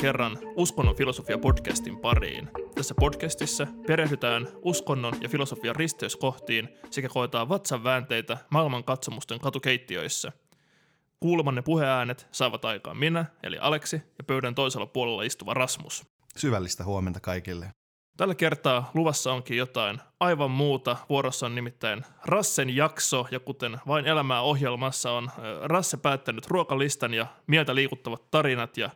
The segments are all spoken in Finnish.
Kerran Uskonnon filosofia podcastin pariin. Tässä podcastissa perehdytään uskonnon ja filosofian risteyskohtiin sekä koetaan vatsan väänteitä maailman katsomusten katukeittiöissä. Kuulemanne puheäänet saavat aikaan minä, eli Aleksi, ja pöydän toisella puolella istuva Rasmus. Syvällistä huomenta kaikille. Tällä kertaa luvassa onkin jotain aivan muuta. Vuorossa on nimittäin Rassen jakso, ja kuten vain elämää ohjelmassa on Rasse päättänyt ruokalistan ja mieltä liikuttavat tarinat, ja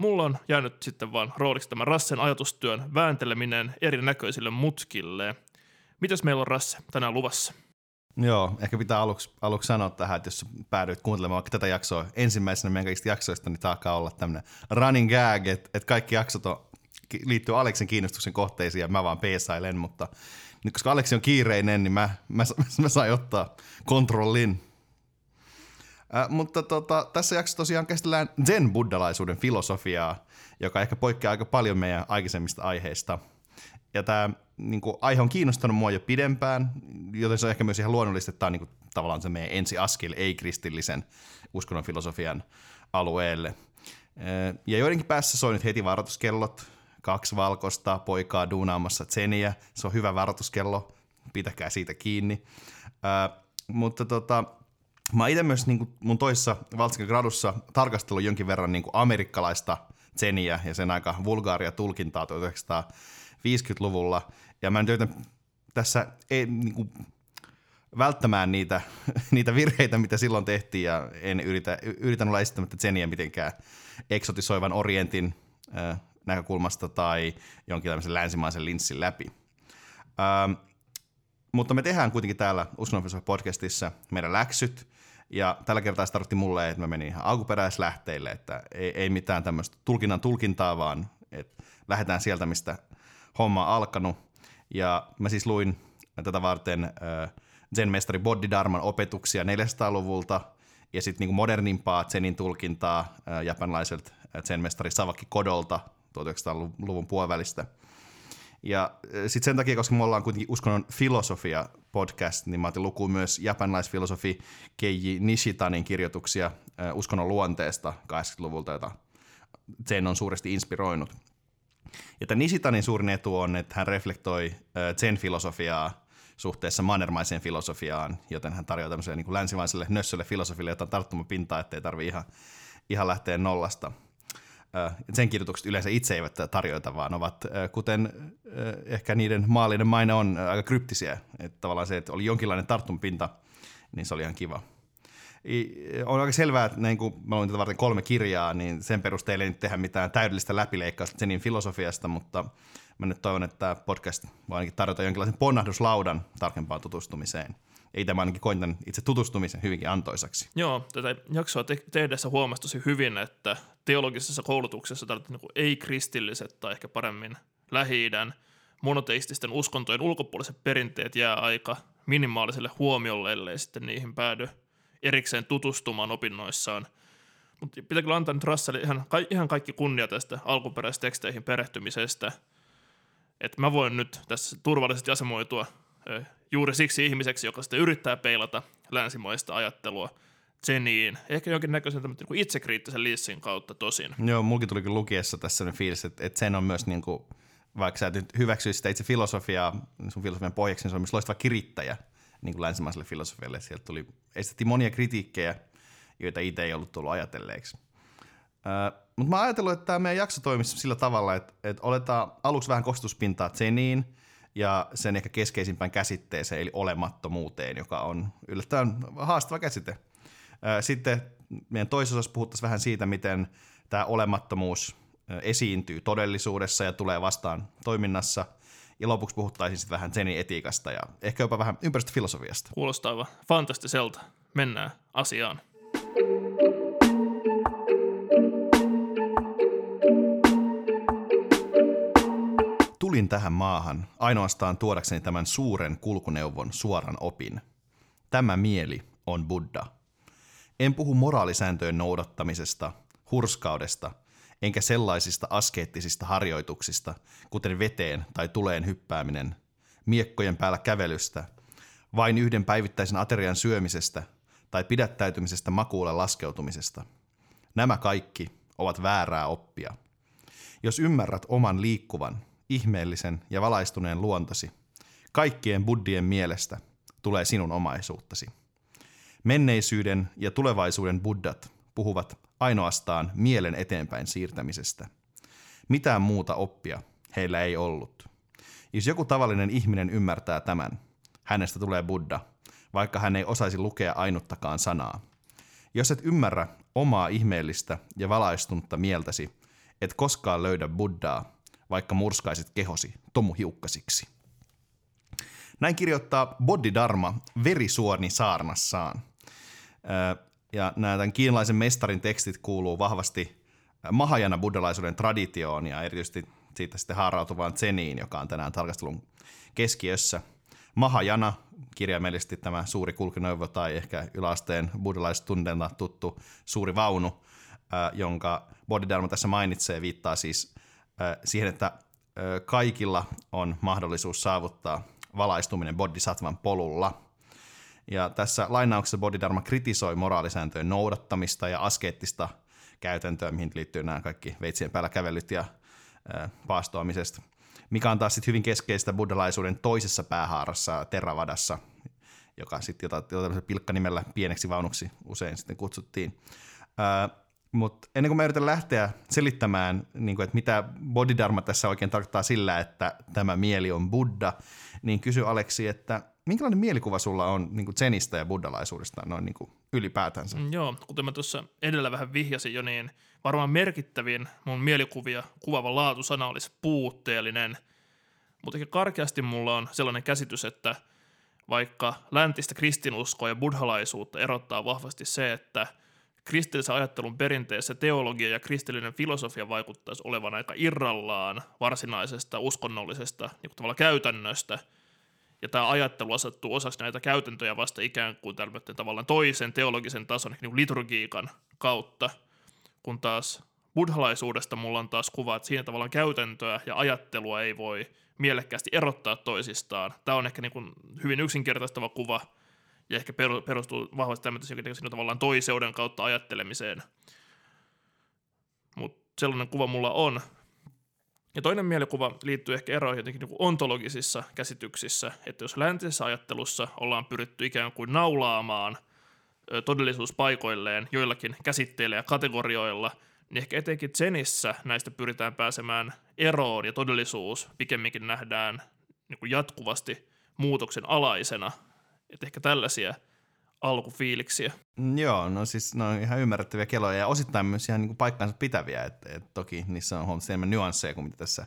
mulla on jäänyt sitten vaan rooliksi tämä Rassen ajatustyön väänteleminen erinäköisille mutkille. Mitäs meillä on Rasse tänään luvassa? Joo, ehkä pitää aluksi, aluksi sanoa tähän, että jos päädyit kuuntelemaan tätä jaksoa ensimmäisenä meidän kaikista jaksoista, niin taakaa olla tämmöinen running gag, että, että kaikki jaksot on liittyy Aleksen kiinnostuksen kohteisiin ja mä vaan peesailen, mutta nyt koska Aleksi on kiireinen, niin mä, mä, mä sain ottaa kontrollin. Mutta tota, tässä jaksossa tosiaan käsitellään zen-buddhalaisuuden filosofiaa, joka ehkä poikkeaa aika paljon meidän aikaisemmista aiheista. Ja tämä niin kuin, aihe on kiinnostanut mua jo pidempään, joten se on ehkä myös ihan luonnollista, että tämä on niin kuin, tavallaan se meidän ensi askel ei-kristillisen uskonnon filosofian alueelle. Ja joidenkin päässä soi nyt heti varoituskellot, kaksi valkoista poikaa duunaamassa tseniä. Se on hyvä varoituskello, pitäkää siitä kiinni. Äh, mutta tota, mä itse myös niin kuin mun toisessa Valtsikan gradussa tarkastellut jonkin verran niin kuin amerikkalaista tseniä ja sen aika vulgaaria tulkintaa 1950-luvulla. Ja mä nyt tässä ei, niin kuin, välttämään niitä, niitä virheitä, mitä silloin tehtiin, ja en yritä, yritän olla esittämättä tseniä mitenkään eksotisoivan orientin äh, näkökulmasta tai jonkin tämmöisen länsimaisen linssin läpi. Ähm, mutta me tehdään kuitenkin täällä Uskonnonfilosofia podcastissa meidän läksyt, ja tällä kertaa se tarkoitti mulle, että mä menin ihan alkuperäislähteille, että ei, ei mitään tämmöistä tulkinnan tulkintaa, vaan että lähdetään sieltä, mistä homma on alkanut. Ja mä siis luin tätä varten Zen-mestari Bodhidharman opetuksia 400-luvulta, ja sitten niinku modernimpaa Zenin tulkintaa japanilaiselta Zen-mestari Savaki Kodolta 1900-luvun puolivälistä. Ja sitten sen takia, koska me ollaan kuitenkin uskonnon filosofia podcast, niin mä otin lukuun myös japanilaisfilosofi Keiji Nishitanin kirjoituksia uskonnon luonteesta 80-luvulta, jota Zen on suuresti inspiroinut. Ja tämän Nishitanin suurin etu on, että hän reflektoi Zen-filosofiaa suhteessa mannermaiseen filosofiaan, joten hän tarjoaa tämmöiselle niin länsimaiselle nössölle filosofille jotain tarttumapintaa, ettei tarvitse ihan, ihan lähteä nollasta – sen kirjoitukset yleensä itse eivät tarjoita, vaan ovat, kuten ehkä niiden maallinen maine on, aika kryptisiä. Että tavallaan se, että oli jonkinlainen tarttunpinta, niin se oli ihan kiva. On aika selvää, että näin kun mä luin tätä varten kolme kirjaa, niin sen perusteella ei nyt tehdä mitään täydellistä läpileikkausta Zenin filosofiasta, mutta mä nyt toivon, että tämä podcast voi ainakin tarjota jonkinlaisen ponnahduslaudan tarkempaan tutustumiseen – ei tämä ainakin koin tämän itse tutustumisen hyvinkin antoisaksi. Joo, tätä jaksoa te- tehdessä huomasi tosi hyvin, että teologisessa koulutuksessa tällaiset niin ei-kristilliset tai ehkä paremmin lähi monoteististen uskontojen ulkopuoliset perinteet jää aika minimaaliselle huomiolle, ellei sitten niihin päädy erikseen tutustumaan opinnoissaan. Mutta pitää kyllä antaa nyt Russell ihan, ka- ihan kaikki kunnia tästä alkuperäisteksteihin perehtymisestä. Että mä voin nyt tässä turvallisesti asemoitua juuri siksi ihmiseksi, joka sitten yrittää peilata länsimaista ajattelua Zeniin, ehkä jonkinnäköisen niin itsekriittisen lissin kautta tosin. Joo, mulkin tulikin lukiessa tässä nyt fiilis, että, että sen on myös niin kuin, vaikka sä et nyt sitä itse filosofiaa sun filosofian pohjaksi, niin se on myös loistava kirittäjä niin kuin länsimaiselle filosofialle. Sieltä tuli, esitettiin monia kritiikkejä, joita itse ei ollut tullut ajatelleeksi. Mutta mä oon että tämä meidän jakso toimisi sillä tavalla, että, että oletaan aluksi vähän kostuspintaa Zeniin – ja sen ehkä keskeisimpään käsitteeseen, eli olemattomuuteen, joka on yllättävän haastava käsite. Sitten meidän toisessa osassa puhuttaisiin vähän siitä, miten tämä olemattomuus esiintyy todellisuudessa ja tulee vastaan toiminnassa. Ja lopuksi puhuttaisiin sitten vähän zenin etiikasta ja ehkä jopa vähän ympäristöfilosofiasta. Kuulostaa fantastiselta. Mennään asiaan. Tulin tähän maahan ainoastaan tuodakseni tämän suuren kulkuneuvon suoran opin. Tämä mieli on Buddha. En puhu moraalisääntöjen noudattamisesta, hurskaudesta, enkä sellaisista askeettisista harjoituksista, kuten veteen tai tuleen hyppääminen, miekkojen päällä kävelystä, vain yhden päivittäisen aterian syömisestä tai pidättäytymisestä makuulle laskeutumisesta. Nämä kaikki ovat väärää oppia. Jos ymmärrät oman liikkuvan, ihmeellisen ja valaistuneen luontosi, kaikkien buddien mielestä tulee sinun omaisuuttasi. Menneisyyden ja tulevaisuuden buddhat puhuvat ainoastaan mielen eteenpäin siirtämisestä. Mitään muuta oppia heillä ei ollut. Jos joku tavallinen ihminen ymmärtää tämän, hänestä tulee Buddha, vaikka hän ei osaisi lukea ainuttakaan sanaa. Jos et ymmärrä omaa ihmeellistä ja valaistunutta mieltäsi, et koskaan löydä Buddhaa, vaikka murskaisit kehosi tomuhiukkasiksi. Näin kirjoittaa Bodhidharma verisuoni saarnassaan. Ja nämä tämän kiinalaisen mestarin tekstit kuuluu vahvasti Mahajana buddhalaisuuden traditioon ja erityisesti siitä sitten haarautuvaan Zeniin, joka on tänään tarkastelun keskiössä. Mahajana, kirjaimellisesti tämä suuri kulkuneuvo tai ehkä yläasteen buddhalaistunnelma tuttu suuri vaunu, jonka Bodhidharma tässä mainitsee, viittaa siis siihen, että kaikilla on mahdollisuus saavuttaa valaistuminen bodhisattvan polulla. Ja tässä lainauksessa Bodhidharma kritisoi moraalisääntöjen noudattamista ja askeettista käytäntöä, mihin liittyy nämä kaikki veitsien päällä kävelyt ja paastoamisesta, mikä on taas sitten hyvin keskeistä buddhalaisuuden toisessa päähaarassa, Terravadassa, joka sitten jota, jota pilkkanimellä pieneksi vaunuksi usein sitten kutsuttiin. Mutta ennen kuin mä yritän lähteä selittämään, niin kuin, että mitä bodhidharma tässä oikein tarkoittaa sillä, että tämä mieli on buddha, niin kysy Aleksi, että minkälainen mielikuva sulla on niin kuin Zenistä ja buddhalaisuudesta noin niin kuin ylipäätänsä? Mm, joo, kuten mä tuossa edellä vähän vihjasin jo, niin varmaan merkittävin mun mielikuvia kuvaava laatusana olisi puutteellinen, mutta karkeasti mulla on sellainen käsitys, että vaikka läntistä kristinuskoa ja buddhalaisuutta erottaa vahvasti se, että – kristillisen ajattelun perinteessä teologia ja kristillinen filosofia vaikuttaisi olevan aika irrallaan varsinaisesta uskonnollisesta niin tavalla käytännöstä, ja tämä ajattelu asettuu osaksi näitä käytäntöjä vasta ikään kuin tavallaan toisen teologisen tason niin liturgiikan kautta, kun taas buddhalaisuudesta mulla on taas kuva, että siinä tavallaan käytäntöä ja ajattelua ei voi mielekkäästi erottaa toisistaan. Tämä on ehkä niin kuin hyvin yksinkertaistava kuva, ja ehkä perustuu vahvasti tämmöisen tavallaan toiseuden kautta ajattelemiseen. Mutta sellainen kuva mulla on. Ja toinen mielikuva liittyy ehkä eroihin jotenkin niin ontologisissa käsityksissä, että jos läntisessä ajattelussa ollaan pyritty ikään kuin naulaamaan todellisuus paikoilleen joillakin käsitteillä ja kategorioilla, niin ehkä etenkin Zenissä näistä pyritään pääsemään eroon ja todellisuus pikemminkin nähdään niin jatkuvasti muutoksen alaisena että ehkä tällaisia alkufiiliksiä. Joo, no siis ne on ihan ymmärrettäviä keloja ja osittain myös ihan niin paikkaansa pitäviä, että et toki niissä on huomattavasti enemmän nyansseja kuin mitä tässä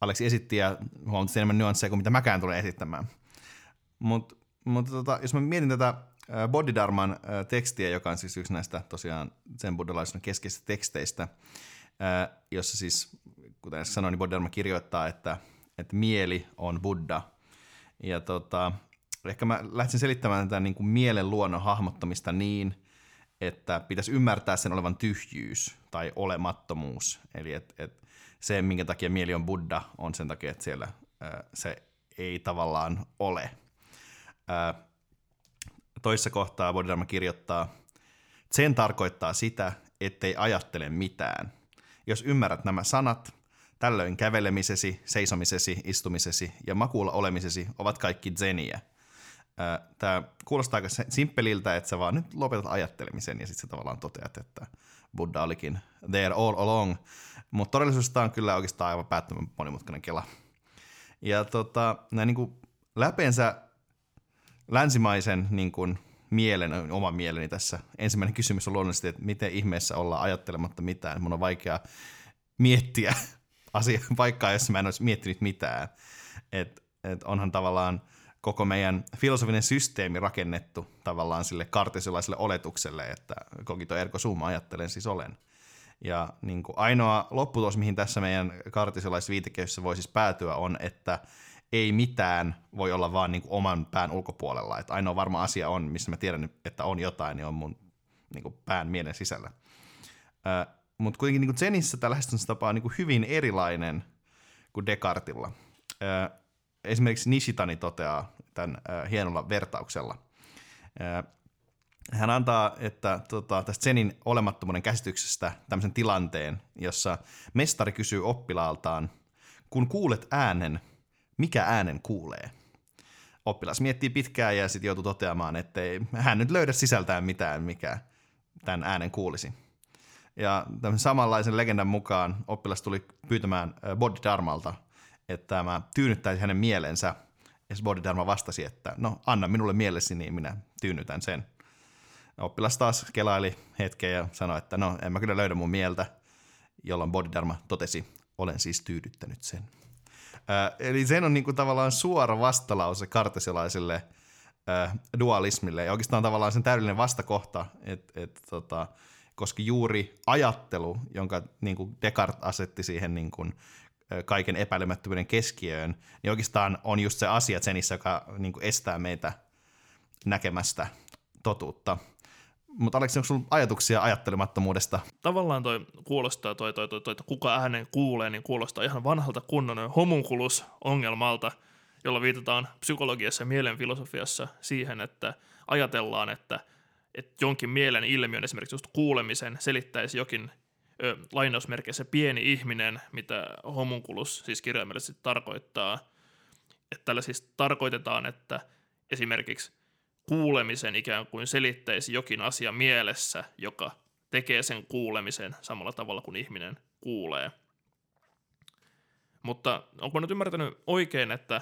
Aleksi esitti ja huomattavasti enemmän nyansseja kuin mitä mäkään tulen esittämään. Mutta mut tota, jos mä mietin tätä Bodhidharman tekstiä, joka on siis yksi näistä tosiaan sen buddhalaisuuden keskeisistä teksteistä, jossa siis, kuten sanoin, niin Bodhidharma kirjoittaa, että, että mieli on Buddha. Ja tota, ehkä mä lähtisin selittämään tämän niin kuin mielen luonnon hahmottamista niin, että pitäisi ymmärtää sen olevan tyhjyys tai olemattomuus. Eli et, et se, minkä takia mieli on Buddha, on sen takia, että siellä se ei tavallaan ole. Toissa kohtaa Bodhidharma kirjoittaa, sen tarkoittaa sitä, ettei ajattele mitään. Jos ymmärrät nämä sanat, tällöin kävelemisesi, seisomisesi, istumisesi ja makuulla olemisesi ovat kaikki zeniä – Tämä kuulostaa aika simppeliltä, että sä vaan nyt lopetat ajattelemisen ja sitten sä tavallaan toteat, että Buddha olikin there all along. Mutta todellisuudessa tämä on kyllä oikeastaan aivan päättömän monimutkainen kela. Ja tota, näin niin kuin läpeensä länsimaisen niin kuin mielen, oma mieleni tässä. Ensimmäinen kysymys on luonnollisesti, että miten ihmeessä ollaan ajattelematta mitään. Mun on vaikea miettiä asia, paikkaa, jossa mä en olisi miettinyt mitään. Et, et onhan tavallaan – koko meidän filosofinen systeemi rakennettu tavallaan sille kartesilaiselle oletukselle, että cogito ergo sum ajattelen siis olen. Ja niin kuin ainoa lopputulos, mihin tässä meidän kartesilaisessa viitekehyssä voi siis päätyä, on, että ei mitään voi olla vaan niin kuin oman pään ulkopuolella. Että ainoa varma asia on, missä mä tiedän, että on jotain, niin on mun niin kuin pään mielen sisällä. Mutta kuitenkin niin kuin Zenissä tämä lähestymistapa on niin kuin hyvin erilainen kuin Descartilla esimerkiksi Nishitani toteaa tämän hienolla vertauksella. hän antaa että, tota, tästä Zenin olemattomuuden käsityksestä tämmöisen tilanteen, jossa mestari kysyy oppilaaltaan, kun kuulet äänen, mikä äänen kuulee? Oppilas miettii pitkään ja sitten joutuu toteamaan, että hän nyt löydä sisältään mitään, mikä tämän äänen kuulisi. Ja tämän samanlaisen legendan mukaan oppilas tuli pyytämään Bodhidharmalta, että mä tyynnyttäisin hänen mielensä. Ja Bodhidharma vastasi, että no anna minulle mielesi, niin minä tyynnytän sen. Oppilas taas kelaili hetken ja sanoi, että no en mä kyllä löydä mun mieltä, jolloin Bodhidharma totesi, olen siis tyydyttänyt sen. Äh, eli sen on niinku tavallaan suora vastalause kartesilaiselle äh, dualismille ja oikeastaan tavallaan sen täydellinen vastakohta, että et, tota, koska juuri ajattelu, jonka niin kuin Descartes asetti siihen niin kuin, kaiken epäilemättömyyden keskiöön, niin oikeastaan on just se asia Zenissä, joka niin kuin estää meitä näkemästä totuutta. Mutta Aleksi, onko sinulla ajatuksia ajattelemattomuudesta? Tavallaan toi kuulostaa, toi, toi, toi, toi, että kuka äänen kuulee, niin kuulostaa ihan vanhalta kunnon homunculus-ongelmalta, jolla viitataan psykologiassa ja mielenfilosofiassa siihen, että ajatellaan, että, että jonkin mielen ilmiön, esimerkiksi just kuulemisen, selittäisi jokin ö, lainausmerkeissä pieni ihminen, mitä homunculus siis kirjaimellisesti tarkoittaa. Että tällä siis tarkoitetaan, että esimerkiksi kuulemisen ikään kuin selittäisi jokin asia mielessä, joka tekee sen kuulemisen samalla tavalla kuin ihminen kuulee. Mutta onko nyt ymmärtänyt oikein, että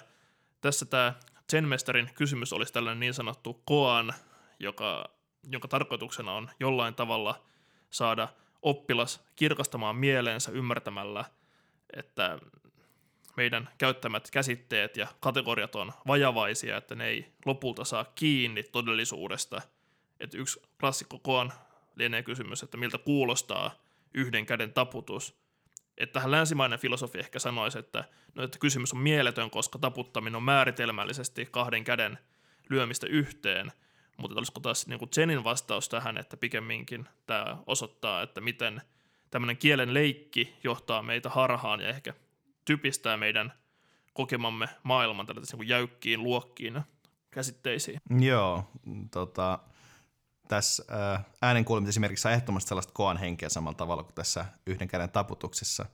tässä tämä Zen-mestarin kysymys olisi tällainen niin sanottu koan, joka, jonka tarkoituksena on jollain tavalla saada oppilas kirkastamaan mieleensä ymmärtämällä, että meidän käyttämät käsitteet ja kategoriat on vajavaisia, että ne ei lopulta saa kiinni todellisuudesta. Että yksi klassikko koan lienee kysymys, että miltä kuulostaa yhden käden taputus. Että tähän länsimainen filosofi ehkä sanoisi, että, no, että kysymys on mieletön, koska taputtaminen on määritelmällisesti kahden käden lyömistä yhteen. Mutta olisiko taas niin kuin Zenin vastaus tähän, että pikemminkin tämä osoittaa, että miten tämmöinen kielen leikki johtaa meitä harhaan ja ehkä typistää meidän kokemamme maailman tällaisiin niin jäykkiin luokkiin käsitteisiin. Joo, tota, tässä äh, äänen kuuleminen esimerkiksi saa ehdottomasti sellaista koan henkeä samalla tavalla kuin tässä yhden käden taputuksessa.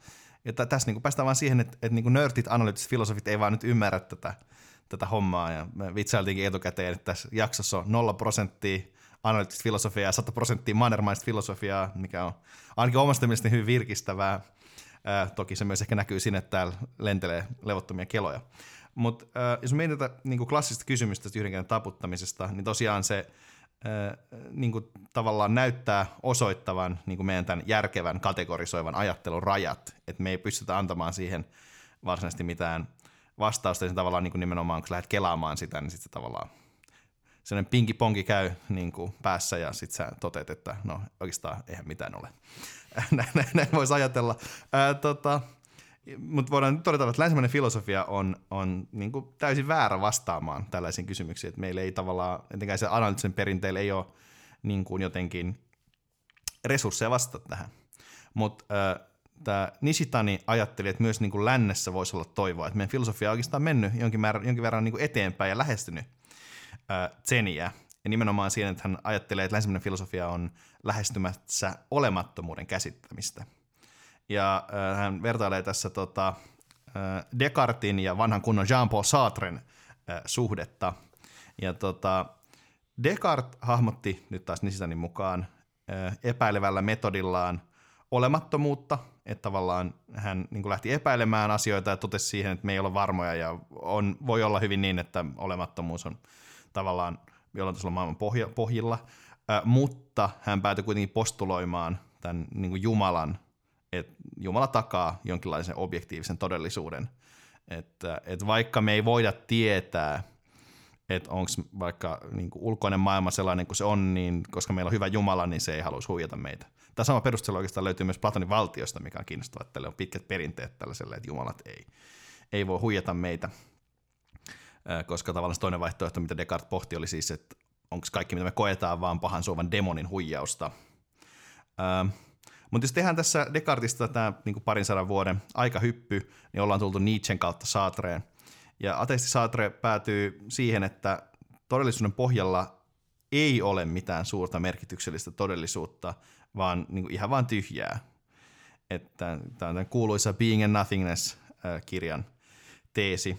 Ja t- tässä niin päästään vaan siihen, että, että niin nörtit, analyyttiset filosofit ei vaan nyt ymmärrä tätä, tätä hommaa. Ja me vitsailtiinkin etukäteen, että tässä jaksossa on 0 prosenttia analyyttistä filosofiaa ja 100 prosenttia mannermaista filosofiaa, mikä on ainakin omasta mielestäni hyvin virkistävää. Ää, toki se myös ehkä näkyy siinä, että täällä lentelee levottomia keloja. Mutta jos mietitään niin klassista kysymystä yhden taputtamisesta, niin tosiaan se ää, niin kuin tavallaan näyttää osoittavan niin kuin meidän tämän järkevän kategorisoivan ajattelun rajat, että me ei pystytä antamaan siihen varsinaisesti mitään vastausta, ja sen tavallaan niin kuin nimenomaan, kun lähdet kelaamaan sitä, niin sitten se tavallaan sellainen pinki-ponki käy niin kuin päässä ja sitten sä toteat, että no oikeastaan eihän mitään ole. näin, näin, näin voisi ajatella. Ää, tota, mutta voidaan todeta, että länsimäinen filosofia on, on niin kuin täysin väärä vastaamaan tällaisiin kysymyksiin. Että meillä ei tavallaan, etenkään se analyyttisen perinteillä ei ole niin kuin jotenkin resursseja vastata tähän. Mutta tämä Nishitani ajatteli, että myös niin kuin lännessä voisi olla toivoa, että meidän filosofia on oikeastaan mennyt jonkin, määrä, jonkin verran niin kuin eteenpäin ja lähestynyt ää, Zeniä. Ja nimenomaan siihen, että hän ajattelee, että länsimäinen filosofia on lähestymässä olemattomuuden käsittämistä. Ja äh, hän vertailee tässä tota, äh, Descartin ja vanhan kunnon Jean-Paul Sartren äh, suhdetta. Ja tota, Descartes hahmotti nyt taas Nisisanin mukaan äh, epäilevällä metodillaan olemattomuutta, että tavallaan hän niin lähti epäilemään asioita ja totesi siihen, että me ei ole varmoja. Ja on, voi olla hyvin niin, että olemattomuus on tavallaan jollain tasolla maailman pohja, pohjilla, äh, mutta hän päätyi kuitenkin postuloimaan tämän niin kuin Jumalan, että Jumala takaa jonkinlaisen objektiivisen todellisuuden, että, että vaikka me ei voida tietää, että onko vaikka niin kuin ulkoinen maailma sellainen kuin se on, niin koska meillä on hyvä Jumala, niin se ei haluaisi huijata meitä. Tämä sama perustelu oikeastaan löytyy myös Platonin valtiosta, mikä on kiinnostavaa, että on pitkät perinteet tällaiselle, että Jumalat ei, ei voi huijata meitä koska tavallaan toinen vaihtoehto, mitä Descartes pohti, oli siis, että onko kaikki, mitä me koetaan, vaan pahan suovan demonin huijausta. Mutta jos tehdään tässä Descartesista tämä niin parin sadan vuoden aikahyppy, niin ollaan tultu Nietzschen kautta Sartreen. Ja ateisti Sartre päätyy siihen, että todellisuuden pohjalla ei ole mitään suurta merkityksellistä todellisuutta, vaan niin kuin ihan vaan tyhjää. Että tämä on kuuluisa Being and Nothingness-kirjan teesi.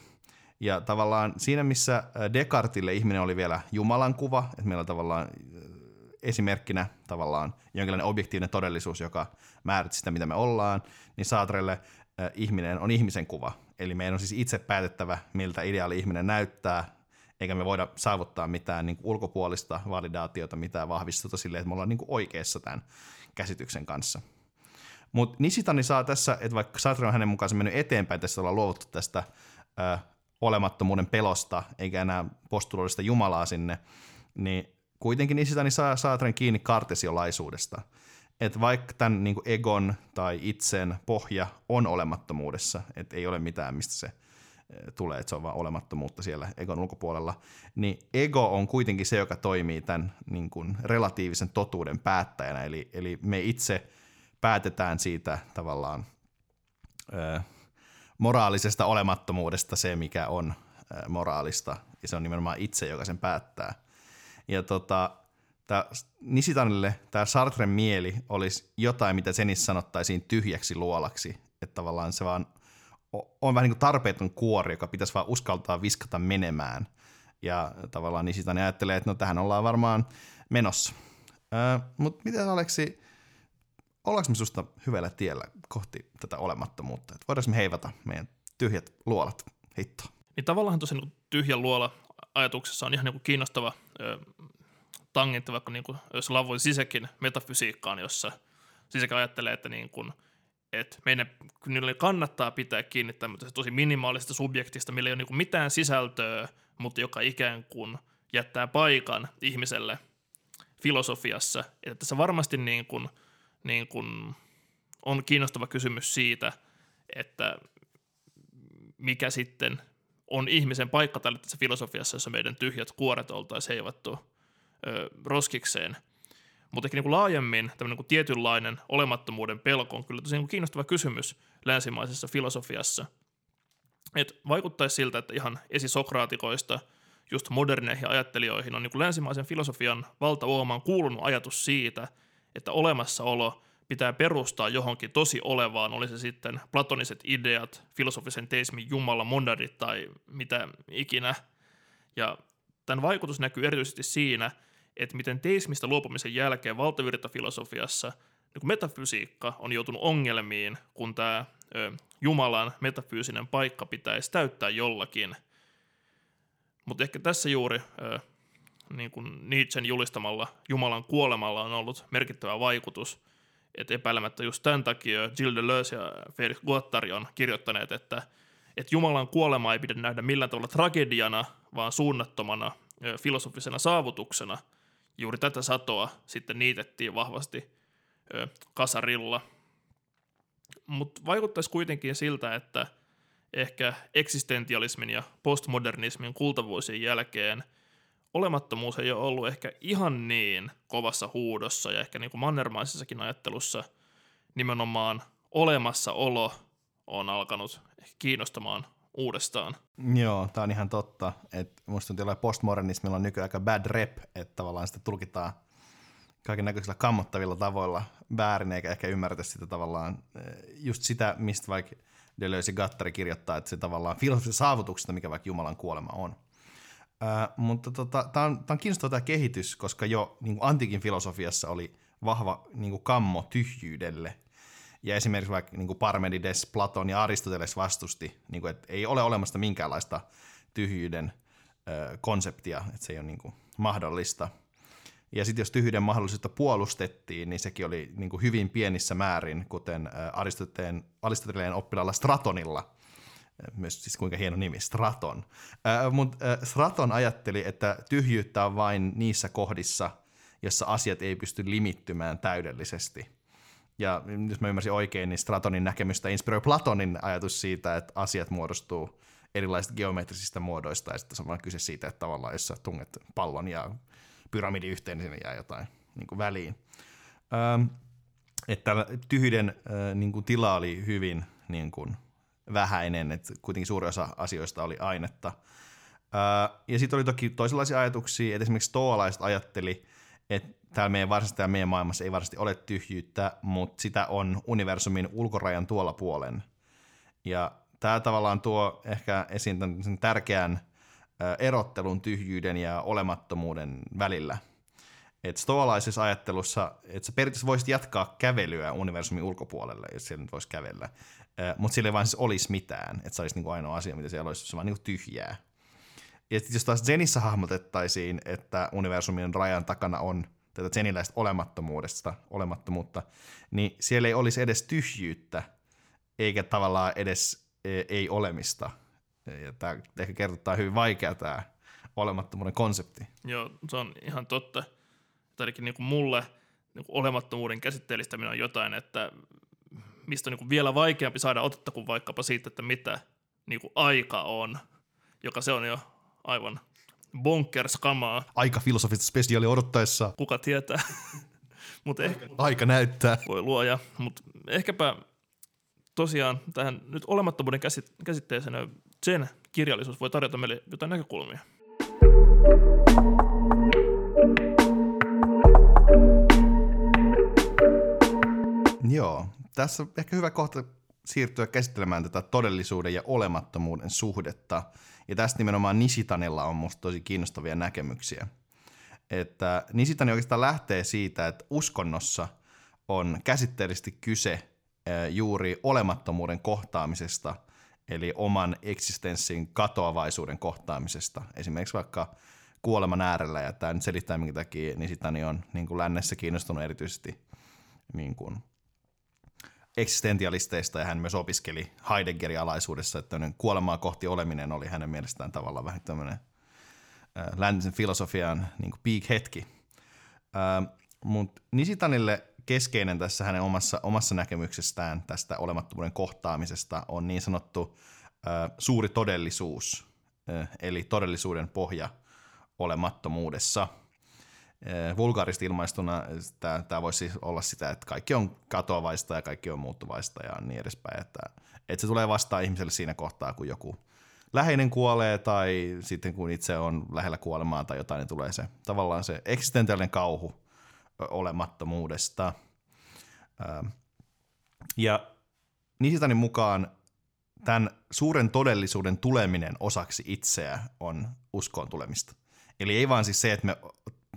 Ja tavallaan siinä, missä Descartesille ihminen oli vielä Jumalan kuva, että meillä on tavallaan esimerkkinä tavallaan jonkinlainen objektiivinen todellisuus, joka määritti sitä, mitä me ollaan, niin Saatrelle ihminen on ihmisen kuva. Eli meidän on siis itse päätettävä, miltä ideaali ihminen näyttää, eikä me voida saavuttaa mitään niin kuin ulkopuolista validaatiota, mitään vahvistusta sille, että me ollaan niin kuin oikeassa tämän käsityksen kanssa. Mutta Nisitani saa tässä, että vaikka Sartre on hänen mukaansa mennyt eteenpäin, tässä ollaan luovuttu tästä ö, olemattomuuden pelosta, eikä enää postuloidista Jumalaa sinne, niin kuitenkin Nisitani saa Sartren kiinni kartesiolaisuudesta. Että vaikka tämän niin egon tai itsen pohja on olemattomuudessa, että ei ole mitään, mistä se – tulee, että se on vaan olemattomuutta siellä egon ulkopuolella, niin ego on kuitenkin se, joka toimii tämän niin kuin relatiivisen totuuden päättäjänä, eli, eli me itse päätetään siitä tavallaan ö, moraalisesta olemattomuudesta se, mikä on ö, moraalista, ja se on nimenomaan itse, joka sen päättää. Ja tota, tää, Nisitanille tämä Sartren mieli olisi jotain, mitä senissä sanottaisiin tyhjäksi luolaksi, että tavallaan se vaan on vähän niin kuin tarpeeton kuori, joka pitäisi vaan uskaltaa viskata menemään. Ja tavallaan niin sitä ne ajattelee, että no tähän ollaan varmaan menossa. Öö, Mutta miten Aleksi, ollaanko me susta hyvällä tiellä kohti tätä olemattomuutta? Että voidaanko me heivata meidän tyhjät luolat hitto? Niin tavallaan tosi niin tyhjä luola ajatuksessa on ihan niin kiinnostava ö, tangentti, vaikka niin kuin, jos Lavoi sisäkin metafysiikkaan, jossa sisäkin ajattelee, että niin kuin – että meidän kyllä kannattaa pitää kiinni tämmöisestä tosi minimaalista subjektista, millä ei ole niin mitään sisältöä, mutta joka ikään kuin jättää paikan ihmiselle filosofiassa. Että tässä varmasti niin kuin, niin kuin on kiinnostava kysymys siitä, että mikä sitten on ihmisen paikka tässä filosofiassa, jossa meidän tyhjät kuoret oltaisiin heivattu ö, roskikseen – mutta ehkä niin kuin laajemmin tämmöinen niin tietynlainen olemattomuuden pelko on kyllä tosi niin kiinnostava kysymys länsimaisessa filosofiassa. Et vaikuttaisi siltä, että ihan esisokraatikoista just moderneihin ajattelijoihin on niin kuin länsimaisen filosofian valtaomaan kuulunut ajatus siitä, että olemassaolo pitää perustaa johonkin tosi olevaan, oli se sitten platoniset ideat, filosofisen teismin jumala, mondarit tai mitä ikinä. Ja tämän vaikutus näkyy erityisesti siinä, että miten teismistä luopumisen jälkeen valtavirtafilosofiassa niin metafysiikka on joutunut ongelmiin, kun tämä Jumalan metafyysinen paikka pitäisi täyttää jollakin. Mutta ehkä tässä juuri ö, niin kuin Nietzschen julistamalla Jumalan kuolemalla on ollut merkittävä vaikutus, että epäilemättä just tämän takia Gilles Deleuze ja Felix Guattari on kirjoittaneet, että, että Jumalan kuolema ei pidä nähdä millään tavalla tragediana, vaan suunnattomana filosofisena saavutuksena – juuri tätä satoa sitten niitettiin vahvasti ö, kasarilla. Mutta vaikuttaisi kuitenkin siltä, että ehkä eksistentialismin ja postmodernismin kultavuosien jälkeen olemattomuus ei ole ollut ehkä ihan niin kovassa huudossa ja ehkä niin kuin mannermaisessakin ajattelussa nimenomaan olemassaolo on alkanut kiinnostamaan uudestaan. Joo, tämä on ihan totta. Et musta tuntuu, että postmodernismilla on nykyään aika bad rep, että tavallaan sitä tulkitaan kaiken näköisillä kammottavilla tavoilla väärin, eikä ehkä ymmärretä sitä tavallaan eh, just sitä, mistä vaikka Deleuze Gattari kirjoittaa, että se tavallaan filosofisen saavutuksesta, mikä vaikka Jumalan kuolema on. Ää, mutta tota, tämä on, on kiinnostava tämä kehitys, koska jo niin antiikin filosofiassa oli vahva niin kammo tyhjyydelle – ja esimerkiksi vaikka niin kuin Parmenides, Platon ja Aristoteles vastusti, niin kuin, että ei ole olemassa minkäänlaista tyhjyyden ö, konseptia, että se ei ole niin kuin, mahdollista. Ja sitten jos tyhjyyden mahdollisuutta puolustettiin, niin sekin oli niin kuin hyvin pienissä määrin, kuten Aristoteleen, oppilaalla Stratonilla, myös siis kuinka hieno nimi, Straton. Mutta äh, Straton ajatteli, että tyhjyyttä on vain niissä kohdissa, jossa asiat ei pysty limittymään täydellisesti – ja jos mä ymmärsin oikein, niin Stratonin näkemystä inspiroi Platonin ajatus siitä, että asiat muodostuu erilaisista geometrisistä muodoista, ja sitten se on kyse siitä, että tavallaan jos sä tunget pallon ja pyramidin yhteen, niin sinne jää jotain niin kuin väliin. Ähm, että tyhjyden äh, niin kuin tila oli hyvin niin kuin vähäinen, että kuitenkin suuri osa asioista oli ainetta. ja sitten oli toki toisenlaisia ajatuksia, että esimerkiksi stoalaiset ajatteli, että täällä meidän varsinaisesti täällä meidän maailmassa ei varsinaisesti ole tyhjyyttä, mutta sitä on universumin ulkorajan tuolla puolen. Ja tämä tavallaan tuo ehkä esiin tämän tärkeän erottelun tyhjyyden ja olemattomuuden välillä. Et stoalaisessa ajattelussa, että sä periaatteessa voisit jatkaa kävelyä universumin ulkopuolelle, jos siellä nyt voisi kävellä, mutta sillä ei vaan siis olisi mitään, että se olisi niinku ainoa asia, mitä siellä olisi, se vaan niinku tyhjää. Ja jos taas Zenissä hahmotettaisiin, että universumin rajan takana on tätä zeniläistä olemattomuudesta, olemattomuutta, niin siellä ei olisi edes tyhjyyttä, eikä tavallaan edes e, ei olemista. Ja tämä ehkä kertoo hyvin vaikea tämä olemattomuuden konsepti. Joo, se on ihan totta. Ainakin niin kuin mulle niin kuin olemattomuuden käsitteellistäminen on jotain, että mistä on niin kuin vielä vaikeampi saada otetta kuin vaikkapa siitä, että mitä niin kuin aika on, joka se on jo aivan bonkers kamaa. Aika filosofista spesiaalia odottaessa. Kuka tietää. Mut ehkä, Aika näyttää. Voi luoja, mutta ehkäpä tosiaan tähän nyt olemattomuuden käsitteeseen sen kirjallisuus voi tarjota meille jotain näkökulmia. Joo, tässä on ehkä hyvä kohta siirtyä käsittelemään tätä todellisuuden ja olemattomuuden suhdetta. Ja tästä nimenomaan Nishitanilla on musta tosi kiinnostavia näkemyksiä. Että Nishitani oikeastaan lähtee siitä, että uskonnossa on käsitteellisesti kyse juuri olemattomuuden kohtaamisesta, eli oman eksistenssin katoavaisuuden kohtaamisesta. Esimerkiksi vaikka kuoleman äärellä, ja tämä nyt selittää, minkä takia Nishitani on niin kuin lännessä kiinnostunut erityisesti niin kuin eksistentialisteista ja hän myös opiskeli Heideggerin alaisuudessa, että kuolemaa kohti oleminen oli hänen mielestään tavallaan vähän tämmöinen läntisen filosofian niin peak-hetki. Mutta Nisitanille keskeinen tässä hänen omassa, omassa näkemyksestään tästä olemattomuuden kohtaamisesta on niin sanottu suuri todellisuus, eli todellisuuden pohja olemattomuudessa – vulgaaristi ilmaistuna tämä voisi siis olla sitä, että kaikki on katoavaista ja kaikki on muuttuvaista ja niin edespäin. Että, että se tulee vastaan ihmiselle siinä kohtaa, kun joku läheinen kuolee tai sitten kun itse on lähellä kuolemaa tai jotain, niin tulee se tavallaan se eksistentiaalinen kauhu olemattomuudesta. Ja Nisitanin mukaan tämän suuren todellisuuden tuleminen osaksi itseä on uskoon tulemista. Eli ei vaan siis se, että me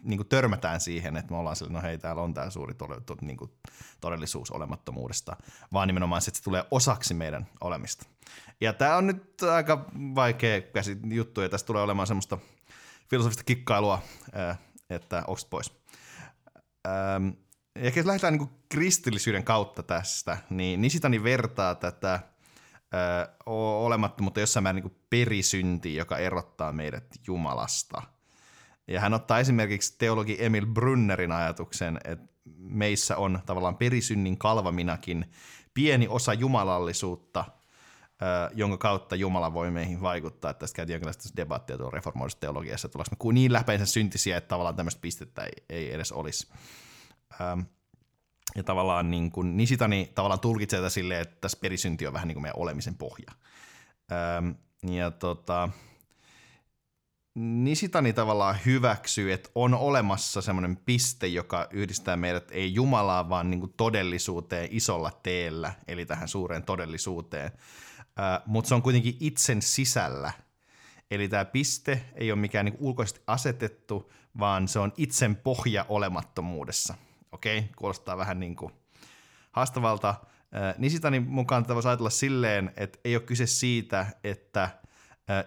niin kuin törmätään siihen, että me ollaan sille, no hei, täällä on tämä suuri to, to, niin kuin todellisuus olemattomuudesta, vaan nimenomaan se, että se tulee osaksi meidän olemista. Ja tämä on nyt aika vaikea käsi juttu, ja tästä tulee olemaan semmoista filosofista kikkailua, että onko pois. Ja jos lähdetään niin kuin kristillisyyden kautta tästä, niin Nisitani vertaa tätä olemattomuutta jossain määrin niin perisyntiin, joka erottaa meidät Jumalasta – ja hän ottaa esimerkiksi teologi Emil Brunnerin ajatuksen, että meissä on tavallaan perisynnin kalvaminakin pieni osa jumalallisuutta, jonka kautta Jumala voi meihin vaikuttaa. Tästä käytiin jonkinlaista debattia tuolla reformoidussa teologiassa, että ollaanko me niin läpeensä syntisiä, että tavallaan tämmöistä pistettä ei, ei edes olisi. Ja tavallaan niin kuin, Nisitani tavallaan tulkitsee tätä silleen, että tässä perisynti on vähän niin kuin meidän olemisen pohja. Ja tota, Nisitani tavallaan hyväksyy, että on olemassa semmoinen piste, joka yhdistää meidät ei Jumalaa, vaan niin todellisuuteen isolla teellä, eli tähän suureen todellisuuteen. Mutta se on kuitenkin itsen sisällä. Eli tämä piste ei ole mikään niin ulkoisesti asetettu, vaan se on itsen pohja olemattomuudessa. Okei, okay? kuulostaa vähän niin kuin haastavalta. Uh, Nisitanin mukaan tätä voisi ajatella silleen, että ei ole kyse siitä, että –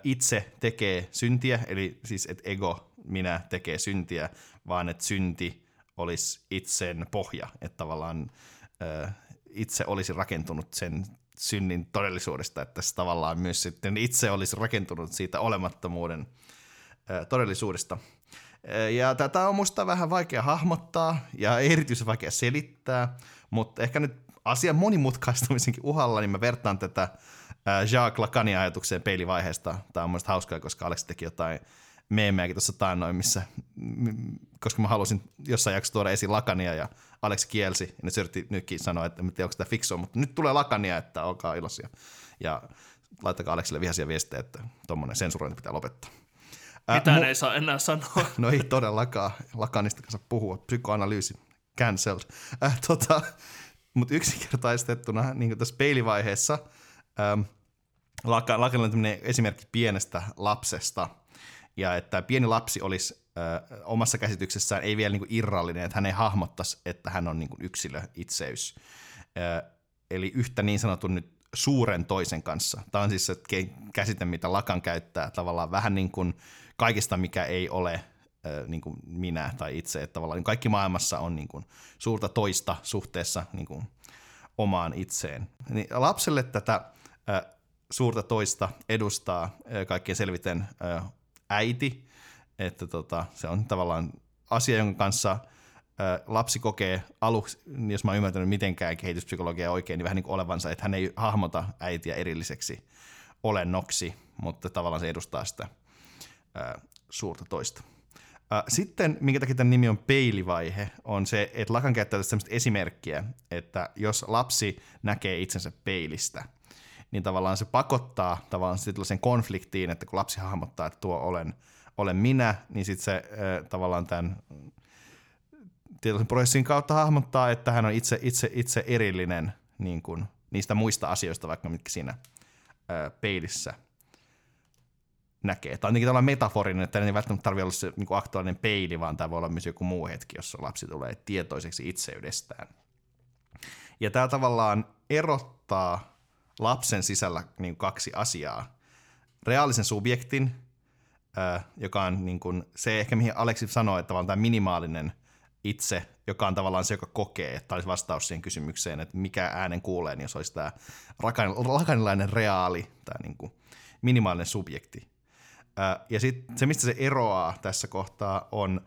itse tekee syntiä, eli siis että ego, minä tekee syntiä, vaan että synti olisi itsen pohja, että tavallaan itse olisi rakentunut sen synnin todellisuudesta, että tässä tavallaan myös sitten itse olisi rakentunut siitä olemattomuuden todellisuudesta. Ja tätä on musta vähän vaikea hahmottaa ja erityisen vaikea selittää, mutta ehkä nyt asian monimutkaistamisenkin uhalla, niin mä vertaan tätä Jacques Lacanin ajatukseen peilivaiheesta. Tämä on mun hauskaa, koska Alex teki jotain meemejäkin tuossa taannoin, missä, koska mä halusin jossain jaksossa tuoda esiin Lakania ja Alex kielsi, ja nyt se yritti nytkin sanoa, että en tiedä, onko tämä fiksua, mutta nyt tulee Lakania, että olkaa iloisia. Ja laittakaa Alexille vihaisia viestejä, että tuommoinen sensurointi pitää lopettaa. Mitään mu- ei saa enää sanoa. No ei todellakaan. Lakanista kanssa puhua. Psykoanalyysi cancelled. Äh, tota, Mutta yksinkertaistettuna niin tässä peilivaiheessa ähm, Lakan on esimerkki pienestä lapsesta. Ja että pieni lapsi olisi äh, omassa käsityksessään ei vielä niin kuin irrallinen, että hän ei hahmottaisi, että hän on niin kuin yksilö, itseys. Äh, eli yhtä niin sanotun nyt suuren toisen kanssa. Tämä on siis se käsite, mitä Lakan käyttää tavallaan vähän niin kuin kaikista, mikä ei ole niin kuin minä tai itse. Että tavallaan kaikki maailmassa on niin kuin suurta toista suhteessa niin kuin omaan itseen. Niin lapselle tätä suurta toista edustaa kaikkien selviten äiti, että tota, se on tavallaan asia, jonka kanssa lapsi kokee aluksi, jos mä oon ymmärtänyt mitenkään kehityspsykologiaa oikein, niin vähän niin kuin olevansa, että hän ei hahmota äitiä erilliseksi olennoksi, mutta tavallaan se edustaa sitä suurta toista. Sitten, minkä takia tämän nimi on peilivaihe, on se, että Lakan käyttää tästä esimerkkiä, että jos lapsi näkee itsensä peilistä, niin tavallaan se pakottaa tavallaan sen konfliktiin, että kun lapsi hahmottaa, että tuo olen, olen minä, niin sitten se äh, tavallaan tämän tietoisen prosessin kautta hahmottaa, että hän on itse, itse, itse erillinen niin kuin, niistä muista asioista, vaikka mitkä siinä äh, peilissä – näkee. Tai ainakin tällainen metaforinen, että ei välttämättä tarvitse olla se niin kuin aktuaalinen peili, vaan tämä voi olla myös joku muu hetki, jossa lapsi tulee tietoiseksi itseydestään. Ja tämä tavallaan erottaa lapsen sisällä niin kaksi asiaa. Reaalisen subjektin, joka on niin kuin se ehkä mihin Aleksi sanoi, että tämä minimaalinen itse, joka on tavallaan se, joka kokee, että olisi vastaus siihen kysymykseen, että mikä äänen kuulee, niin jos olisi tämä rakanilainen reaali, tämä niin kuin minimaalinen subjekti. Ja sitten se, mistä se eroaa tässä kohtaa, on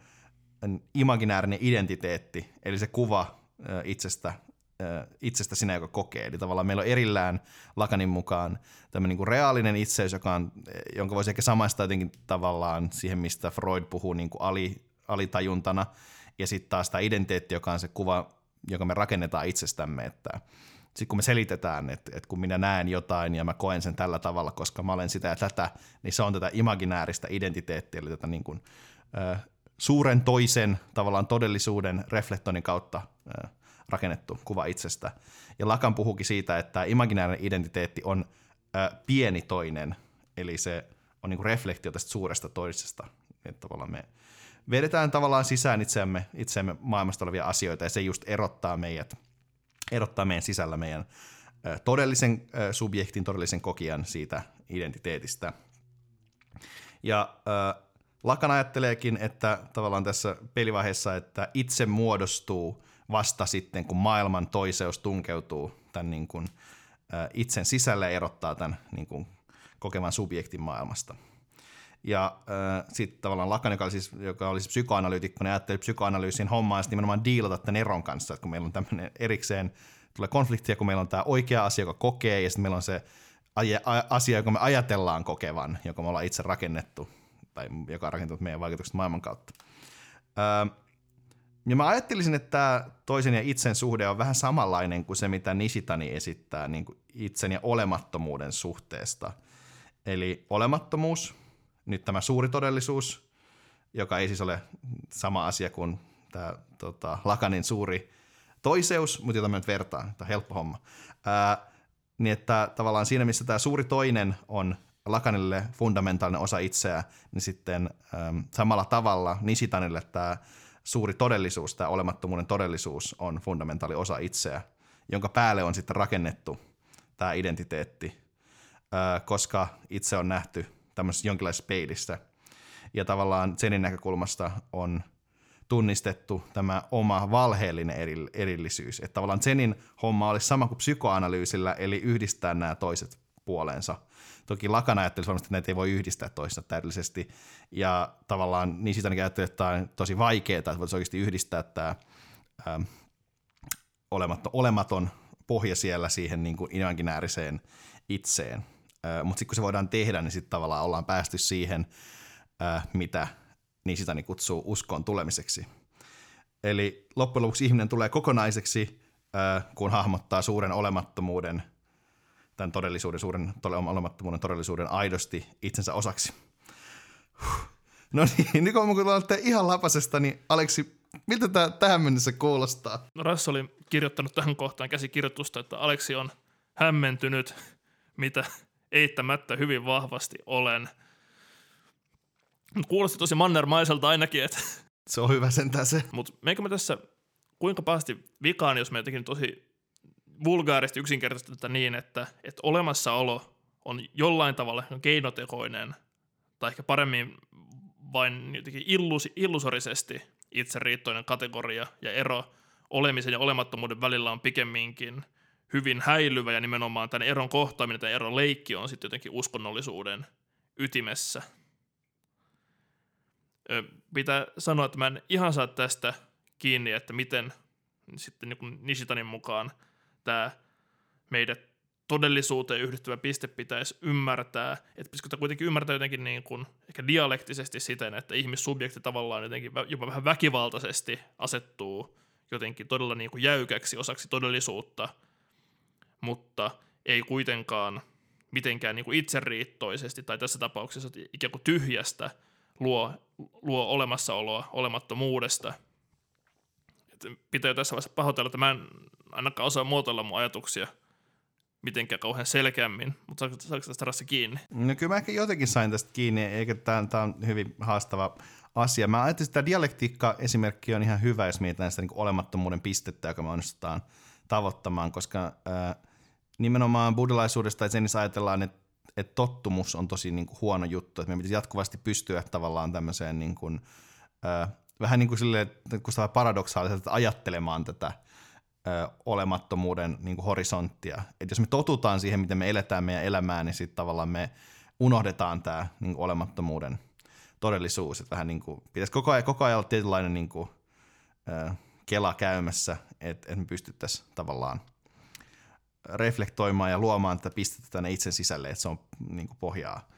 imaginäärinen identiteetti, eli se kuva itsestä, itsestä sinä, joka kokee. Eli tavallaan meillä on erillään Lakanin mukaan tämmöinen niin reaalinen itseys, joka on, jonka voisi ehkä samaistaa jotenkin tavallaan siihen, mistä Freud puhuu niin kuin ali, alitajuntana, ja sitten taas tämä identiteetti, joka on se kuva, joka me rakennetaan itsestämme, että sitten kun me selitetään, että, että kun minä näen jotain ja mä koen sen tällä tavalla, koska mä olen sitä ja tätä, niin se on tätä imaginääristä identiteettiä, eli tätä niin kuin, äh, suuren toisen tavallaan todellisuuden reflektoinnin kautta äh, rakennettu kuva itsestä. Ja Lakan puhukin siitä, että imaginäärinen identiteetti on äh, pieni toinen, eli se on niin reflektio tästä suuresta toisesta. Että tavallaan me vedetään tavallaan sisään itseämme, itseämme maailmasta olevia asioita, ja se just erottaa meidät – erottaa meidän sisällä meidän todellisen subjektin, todellisen kokijan siitä identiteetistä. Ja äh, Lakan ajatteleekin, että tavallaan tässä pelivaiheessa, että itse muodostuu vasta sitten, kun maailman toiseus tunkeutuu tämän niin kuin, äh, itsen sisälle ja erottaa tämän niin kuin, kokevan subjektin maailmasta. Ja äh, sitten tavallaan Lakan, joka oli, siis, joka oli siis psykoanalyytikko, niin ajatteli psykoanalyysin hommaa nimenomaan diilata tämän eron kanssa, että kun meillä on tämmöinen erikseen, tulee konfliktia, kun meillä on tämä oikea asia, joka kokee, ja sitten meillä on se asia, joka me ajatellaan kokevan, joka me ollaan itse rakennettu, tai joka on rakentunut meidän vaikutukset maailman kautta. Öö, ja mä ajattelisin, että tämä toisen ja itsen suhde on vähän samanlainen kuin se, mitä Nishitani esittää niin kuin itsen ja olemattomuuden suhteesta. Eli olemattomuus, nyt tämä suuri todellisuus, joka ei siis ole sama asia kuin tämä tota, Lakanin suuri toiseus, mutta jota mä nyt vertaan, tämä on helppo homma. Ää, niin että tavallaan siinä, missä tämä suuri toinen on Lakanille fundamentaalinen osa itseä, niin sitten äm, samalla tavalla Nishitanille tämä suuri todellisuus, tämä olemattomuuden todellisuus on fundamentaali osa itseä, jonka päälle on sitten rakennettu tämä identiteetti, koska itse on nähty tämmöisessä jonkinlaisessa peilissä. Ja tavallaan Zenin näkökulmasta on tunnistettu tämä oma valheellinen erillisyys. Että tavallaan Zenin homma olisi sama kuin psykoanalyysillä, eli yhdistää nämä toiset puoleensa. Toki Lakan ajatteli varmasti, että näitä ei voi yhdistää toista täydellisesti. Ja tavallaan niin sitä ajatteli, että tämä on tosi vaikeaa, että voisi oikeasti yhdistää tämä ähm, olematon, olematon pohja siellä siihen niin kuin imaginääriseen itseen. Mutta sitten kun se voidaan tehdä, niin sitten tavallaan ollaan päästy siihen, mitä niin sitä niin kutsuu uskoon tulemiseksi. Eli loppujen lopuksi ihminen tulee kokonaiseksi, kun hahmottaa suuren olemattomuuden, tämän todellisuuden, suuren olemattomuuden todellisuuden aidosti itsensä osaksi. No niin, nyt kun olette ihan lapasesta, niin Aleksi, miltä tämä tähän mennessä kuulostaa? No Rass oli kirjoittanut tähän kohtaan käsikirjoitusta, että Aleksi on hämmentynyt, mitä eittämättä hyvin vahvasti olen. Kuulosti tosi mannermaiselta ainakin, että Se on hyvä sentään se. Mutta meikö me tässä kuinka päästi vikaan, jos me jotenkin tosi vulgaaristi yksinkertaisesti niin, että, että olemassaolo on jollain tavalla keinotekoinen tai ehkä paremmin vain jotenkin illus, illusorisesti itseriittoinen kategoria ja ero olemisen ja olemattomuuden välillä on pikemminkin hyvin häilyvä ja nimenomaan tämän eron kohtaaminen, tämän eron leikki on sitten jotenkin uskonnollisuuden ytimessä. Ö, pitää sanoa, että mä en ihan saa tästä kiinni, että miten sitten niin Nishitanin mukaan tämä meidät todellisuuteen yhdistyvä piste pitäisi ymmärtää, että pitäisikö kuitenkin ymmärtää jotenkin niin kuin, ehkä dialektisesti siten, että ihmissubjekti tavallaan jotenkin jopa vähän väkivaltaisesti asettuu jotenkin todella niin kuin jäykäksi osaksi todellisuutta, mutta ei kuitenkaan mitenkään niin kuin itseriittoisesti tai tässä tapauksessa ikään kuin tyhjästä luo, luo olemassaoloa olemattomuudesta. Pitää jo tässä vaiheessa pahoitella, että mä en ainakaan osaa muotoilla mun ajatuksia mitenkään kauhean selkeämmin, mutta saako, saako tästä rassa kiinni? No kyllä mä ehkä jotenkin sain tästä kiinni, eikä tämä on hyvin haastava asia. Mä ajattelin, että tämä dialektiikka-esimerkki on ihan hyvä, jos mietitään sitä niin olemattomuuden pistettä, joka me onnistutaan tavoittamaan, koska äh, nimenomaan buddhalaisuudesta ja ajatellaan, että että tottumus on tosi niin kuin huono juttu, että meidän pitäisi jatkuvasti pystyä tavallaan tämmöiseen niin kuin, vähän niin kuin silleen, kun paradoksaalisesti ajattelemaan tätä ö, olemattomuuden niin kuin horisonttia. Et jos me totutaan siihen, miten me eletään meidän elämää, niin sitten tavallaan me unohdetaan tämä niin kuin olemattomuuden todellisuus. Et vähän niin kuin, pitäisi koko ajan, koko ajan olla tietynlainen niin kuin, ö, kela käymässä, että et me pystyttäisiin tavallaan reflektoimaan ja luomaan tätä pistettä tänne itsen sisälle, että se on niin kuin pohjaa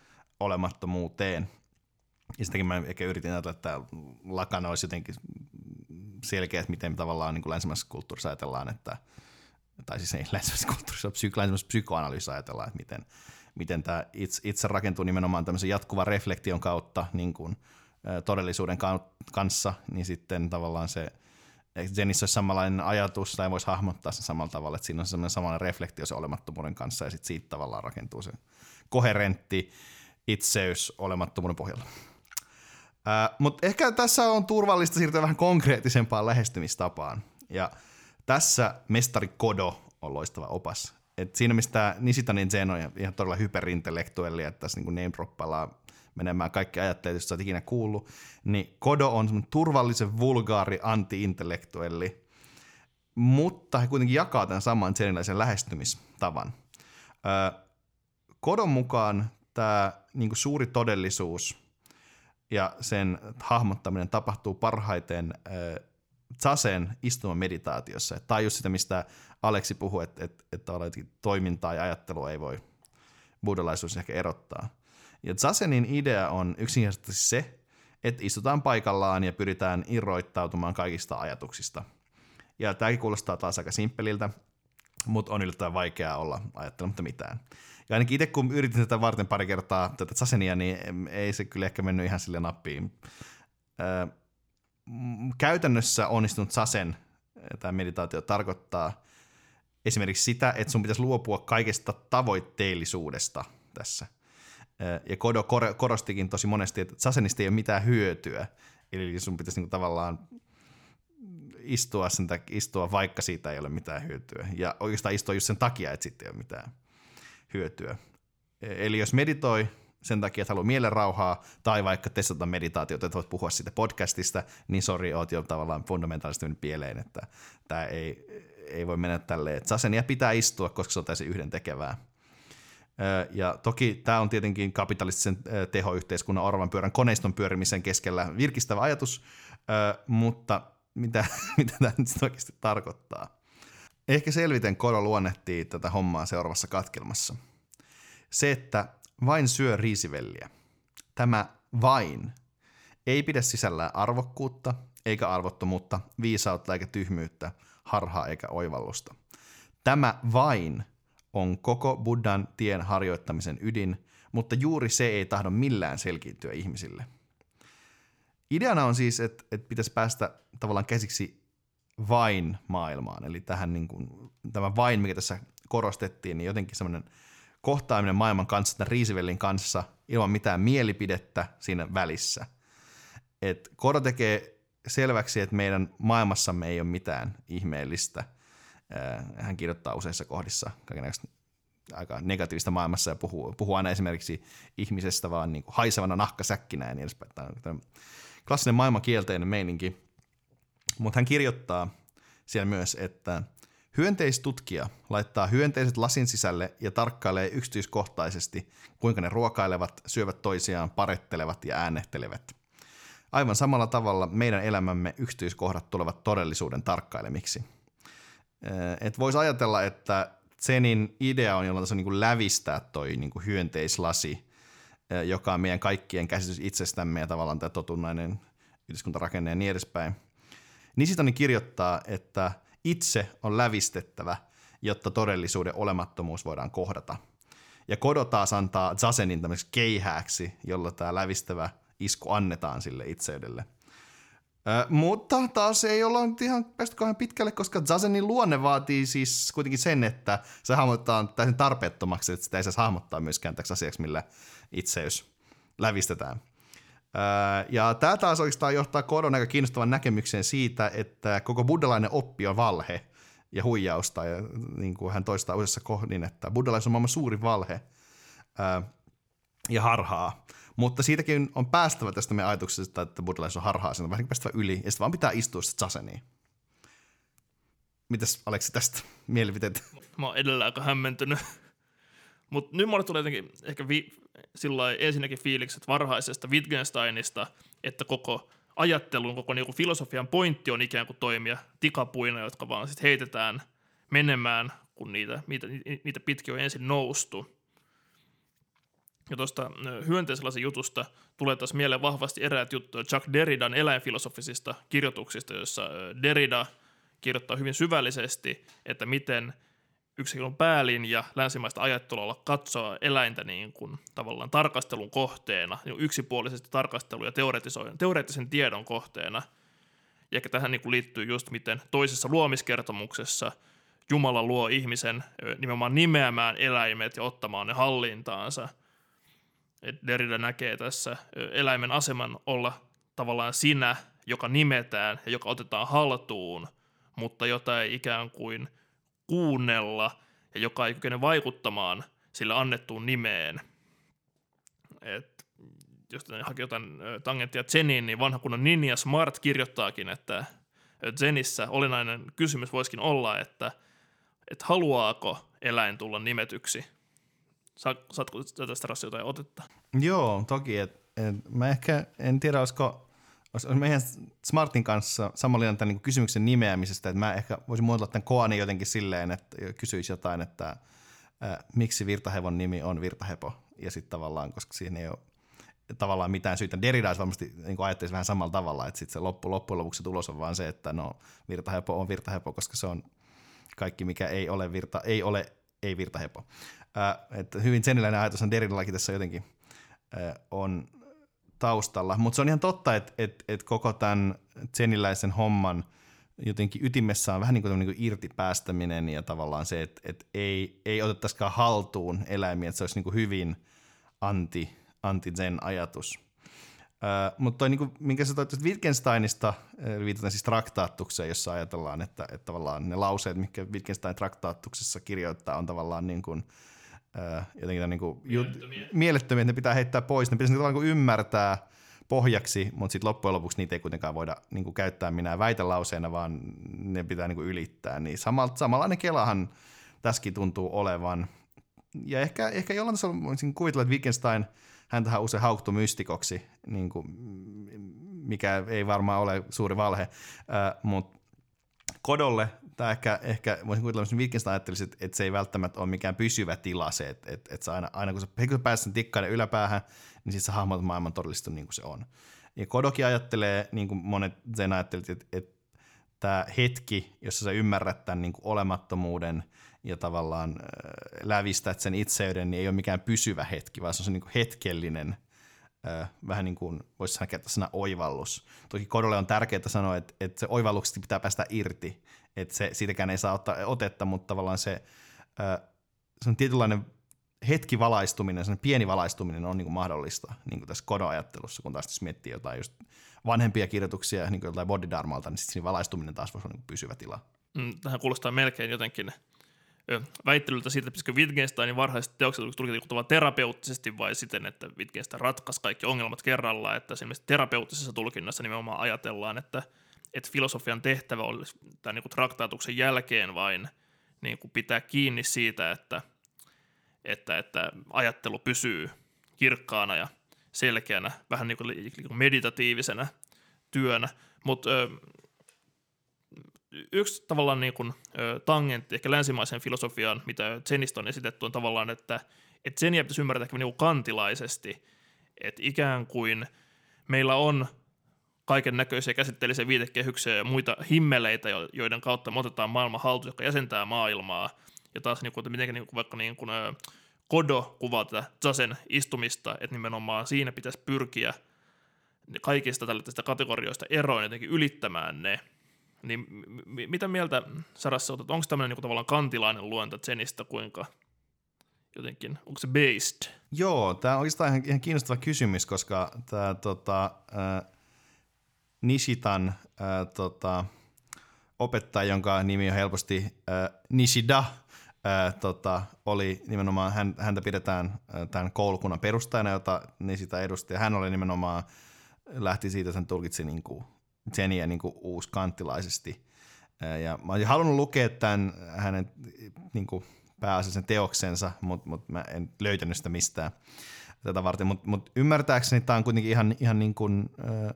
olemattomuuteen. Ja sitäkin mä ehkä yritin ajatella, että lakana olisi jotenkin selkeä, että miten tavallaan niin kuin länsimäisessä kulttuurissa ajatellaan, että, tai siis ei länsimäisessä kulttuurissa, psy, länsimäisessä psykoanalyysissä ajatellaan, että miten, miten tämä itse, itse rakentuu nimenomaan tämmöisen jatkuvan reflektion kautta niin kuin, todellisuuden kanssa, niin sitten tavallaan se, Zenissä olisi samanlainen ajatus, tai voisi hahmottaa sen samalla tavalla, että siinä on semmoinen samanlainen reflektio se olemattomuuden kanssa, ja sitten siitä tavallaan rakentuu se koherentti itseys olemattomuuden pohjalla. Uh, Mutta ehkä tässä on turvallista siirtyä vähän konkreettisempaan lähestymistapaan. Ja tässä mestari Kodo on loistava opas. Et siinä, mistä Nishitanin Zen on ihan todella hyperintellektuelli, että tässä niin name menemään kaikki ajatteet, joista olet ikinä kuullut, niin Kodo on turvallisen vulgaari anti-intellektuelli, mutta he kuitenkin jakaa tämän saman zeniläisen lähestymistavan. Kodon mukaan tämä niin suuri todellisuus – ja sen hahmottaminen tapahtuu parhaiten äh, Zasen istuman meditaatiossa. Tai just sitä, mistä Aleksi puhui, että, että, että toimintaa ja ajattelua ei voi buddhalaisuus ehkä erottaa. Ja Zasenin idea on yksinkertaisesti se, että istutaan paikallaan ja pyritään irroittautumaan kaikista ajatuksista. Ja tämäkin kuulostaa taas aika simppeliltä, mutta on yllättävän vaikeaa olla ajattelematta mitään. Ja ainakin itse kun yritin tätä varten pari kertaa tätä Sasenia, niin ei se kyllä ehkä mennyt ihan sille nappiin. Öö, käytännössä onnistunut Sasen, tämä meditaatio tarkoittaa esimerkiksi sitä, että sun pitäisi luopua kaikesta tavoitteellisuudesta tässä. Ja Kodo korostikin tosi monesti, että Sasenista ei ole mitään hyötyä. Eli sun pitäisi niinku tavallaan istua, sen takia, istua, vaikka siitä ei ole mitään hyötyä. Ja oikeastaan istua just sen takia, että sitten ei ole mitään hyötyä. Eli jos meditoi sen takia, että haluaa mielen rauhaa, tai vaikka testata meditaatiota, että voit puhua siitä podcastista, niin sori, oot jo tavallaan fundamentaalisesti mennyt pieleen, että tämä ei, ei voi mennä tälleen. Sasenia pitää istua, koska se on täysin yhden tekevää. Ja toki tämä on tietenkin kapitalistisen tehoyhteiskunnan orvan pyörän koneiston pyörimisen keskellä virkistävä ajatus, mutta mitä, mitä tämä nyt oikeasti tarkoittaa? Ehkä selviten Kodo luonnehtii tätä hommaa seuraavassa katkelmassa. Se, että vain syö riisivelliä. Tämä vain ei pidä sisällään arvokkuutta, eikä arvottomuutta, viisautta eikä tyhmyyttä, harhaa eikä oivallusta. Tämä vain on koko Buddhan tien harjoittamisen ydin, mutta juuri se ei tahdo millään selkiytyä ihmisille. ideana on siis, että, että pitäisi päästä tavallaan käsiksi vain maailmaan. Eli tähän niin kuin, tämä vain, mikä tässä korostettiin, niin jotenkin semmoinen kohtaaminen maailman kanssa, tämän Riisivellin kanssa, ilman mitään mielipidettä siinä välissä. Et Koro tekee selväksi, että meidän maailmassamme ei ole mitään ihmeellistä. Hän kirjoittaa useissa kohdissa aika negatiivista maailmassa ja puhuu, puhuu aina esimerkiksi ihmisestä vaan niin kuin haisevana nahkasäkkinä ja niin edespäin. Tämä on klassinen maailmankielteinen meininki. Mutta hän kirjoittaa siellä myös, että hyönteistutkija laittaa hyönteiset lasin sisälle ja tarkkailee yksityiskohtaisesti, kuinka ne ruokailevat, syövät toisiaan, parettelevat ja äänehtelevät. Aivan samalla tavalla meidän elämämme yksityiskohdat tulevat todellisuuden tarkkailemiksi. Et voisi ajatella, että Zenin idea on jollain tasolla niin lävistää toi niin kuin hyönteislasi, joka on meidän kaikkien käsitys itsestämme ja tavallaan tämä totunnainen yhteiskuntarakenne ja niin edespäin. Nisitoni kirjoittaa, että itse on lävistettävä, jotta todellisuuden olemattomuus voidaan kohdata. Ja Kodo taas antaa Zasenin tämmöiseksi keihääksi, jolla tämä lävistävä isku annetaan sille itseydelle – Ö, mutta taas ei olla nyt ihan päästy kauhean pitkälle, koska Zazenin luonne vaatii siis kuitenkin sen, että se hahmotetaan täysin tarpeettomaksi, että sitä ei saisi hahmottaa myöskään täksi asiaksi, millä itseys lävistetään. Ja tämä taas oikeastaan johtaa Kodon aika kiinnostavan näkemykseen siitä, että koko buddhalainen oppi on valhe ja huijausta, ja niin kuin hän toistaa useissa kohdin, että buddhalaisuus on maailman suuri valhe ja harhaa. Mutta siitäkin on päästävä tästä meidän ajatuksesta, että buddhalaisuus on harhaa, sen on vähän niin päästävä yli, ja sitten vaan pitää istua sitten zaseniin. Mitäs Aleksi tästä mielipiteet? Mä oon edelleen aika hämmentynyt. Mutta nyt mulle tulee jotenkin ehkä vi- sillä ensinnäkin fiilikset varhaisesta Wittgensteinista, että koko ajattelun, koko niinku filosofian pointti on ikään kuin toimia tikapuina, jotka vaan sitten heitetään menemään, kun niitä, niitä, niitä pitkin on ensin noustu. Ja tuosta hyönteislasin jutusta tulee taas mieleen vahvasti eräät juttuja Chuck Derridan eläinfilosofisista kirjoituksista, joissa Derrida kirjoittaa hyvin syvällisesti, että miten yksilön päälinja länsimaista ajattelua katsoa eläintä niin kuin tavallaan tarkastelun kohteena, niin yksipuolisesti tarkastelu ja teoreettisen tiedon kohteena. Ja tähän niin kuin liittyy just miten toisessa luomiskertomuksessa Jumala luo ihmisen nimenomaan nimeämään eläimet ja ottamaan ne hallintaansa – että Derrida näkee tässä eläimen aseman olla tavallaan sinä, joka nimetään ja joka otetaan haltuun, mutta jota ei ikään kuin kuunnella ja joka ei kykene vaikuttamaan sillä annettuun nimeen. Et jos hakee jotain tangenttia Zeniin, niin vanha kunnon Ninja Smart kirjoittaakin, että Zenissä olennainen kysymys voisikin olla, että, että haluaako eläin tulla nimetyksi – saatko tästä jotain otetta? Joo, toki. Et, et, mä ehkä en tiedä, olisiko meidän Smartin kanssa samalla tämän niin kysymyksen nimeämisestä, että mä ehkä voisin muotoilla tämän koani jotenkin silleen, että kysyisi jotain, että äh, miksi virtahevon nimi on virtahepo, ja sitten tavallaan, koska siinä ei ole tavallaan mitään syytä. Derrida varmasti niin ajattelisi vähän samalla tavalla, että sitten se loppu, loppujen lopuksi tulos on vaan se, että no virtahepo on virtahepo, koska se on kaikki, mikä ei ole virta, ei ole ei virtahepo. Äh, että hyvin seniläinen ajatus on Derillakin tässä jotenkin on taustalla. Mutta se on ihan totta, että et, et koko tämän seniläisen homman jotenkin ytimessä on vähän niin kuin, niin kuin irtipäästäminen ja tavallaan se, että et ei, ei otettaisikaan haltuun eläimiä, että se olisi niin kuin hyvin anti, anti-zen ajatus. Uh, mutta toi, niin kuin, minkä sä toit Wittgensteinista, viitataan siis traktaattukseen, jossa ajatellaan, että, että tavallaan ne lauseet, mitkä Wittgenstein traktaattuksessa kirjoittaa, on tavallaan niin kuin, jotenkin niin kuin, mielettömiä. mielettömiä, että ne pitää heittää pois. Ne pitäisi niin kuin ymmärtää pohjaksi, mutta sitten loppujen lopuksi niitä ei kuitenkaan voida niin kuin käyttää minä väitelauseena, vaan ne pitää niin kuin ylittää. Niin samalla, samanlainen kelahan tässäkin tuntuu olevan. Ja ehkä, ehkä jollain tasolla voisin kuvitella, että Wittgenstein häntähän usein hauktu mystikoksi, niin kuin, mikä ei varmaan ole suuri valhe, äh, mutta Kodolle tämä ehkä, ehkä voisin kuvitella, että Wittgenstein ajattelisi, että, että se ei välttämättä ole mikään pysyvä tila se, että, että, että aina, aina kun sä, kun sä pääset sen tikkaiden yläpäähän, niin sitten sä hahmotat maailman todellista niin kuin se on. Ja Kodokin ajattelee, niin kuin monet sen ajattelivat, että, että tämä hetki, jossa sä ymmärrät tämän niin kuin olemattomuuden ja tavallaan äh, lävistät sen itseyden, niin ei ole mikään pysyvä hetki, vaan se on se niin kuin hetkellinen vähän niin kuin voisi sanoa käyttää sana oivallus. Toki Kodolle on tärkeää sanoa, että, että se oivalluksesta pitää päästä irti, että se, siitäkään ei saa ottaa otetta, mutta tavallaan se, se on tietynlainen hetki valaistuminen, sellainen pieni valaistuminen on niin kuin mahdollista niin kuin tässä Kodon-ajattelussa, kun taas miettii jotain just vanhempia kirjoituksia niin kuin jotain Bodhidharmalta, niin sitten valaistuminen taas voisi olla niin pysyvä tila. Mm, tähän kuulostaa melkein jotenkin väittelyltä siitä, pitäisikö Wittgensteinin varhaiset teokset tulkita terapeuttisesti vai siten, että Wittgenstein ratkaisi kaikki ongelmat kerralla, että esimerkiksi terapeuttisessa tulkinnassa nimenomaan ajatellaan, että, että filosofian tehtävä olisi tämän niin kuin traktaatuksen jälkeen vain niin kuin pitää kiinni siitä, että, että, että ajattelu pysyy kirkkaana ja selkeänä, vähän niin kuin, niin meditatiivisena työnä, mutta yksi tavallaan niin kuin, ö, tangentti ehkä länsimaisen filosofiaan, mitä Zenistä on esitetty, on tavallaan, että, että Zeniä pitäisi ymmärtää ehkä niin kuin kantilaisesti, että ikään kuin meillä on kaiken näköisiä käsitteellisiä viitekehyksiä ja muita himmeleitä, joiden kautta me otetaan maailman haltuun, joka jäsentää maailmaa. Ja taas niin kuin, että miten niin kuin, vaikka niin kuin, Kodo kuvaa tätä Zasen istumista, että nimenomaan siinä pitäisi pyrkiä kaikista tällaisista kategorioista eroon jotenkin ylittämään ne – niin m- mitä mieltä Sarassa otat? Onko tämmöinen niin tavallaan kantilainen luonta Zenistä, kuinka jotenkin, onko se based? Joo, tämä on oikeastaan ihan, ihan kiinnostava kysymys, koska tämä tota, äh, Nishitan äh, tota, opettaja, jonka nimi on helposti äh, Nishida, äh, tota, oli nimenomaan, hän, häntä pidetään äh, tämän koulukunnan perustajana, jota Nishita edusti, ja hän oli nimenomaan, lähti siitä, hän tulkitsi niin kuin Zeniä niin uuskanttilaisesti. Ja mä olisin halunnut lukea tämän hänen niin kuin teoksensa, mutta mut mä en löytänyt sitä mistään tätä varten. Mutta mut ymmärtääkseni tämä on kuitenkin ihan, ihan niin kuin, äh,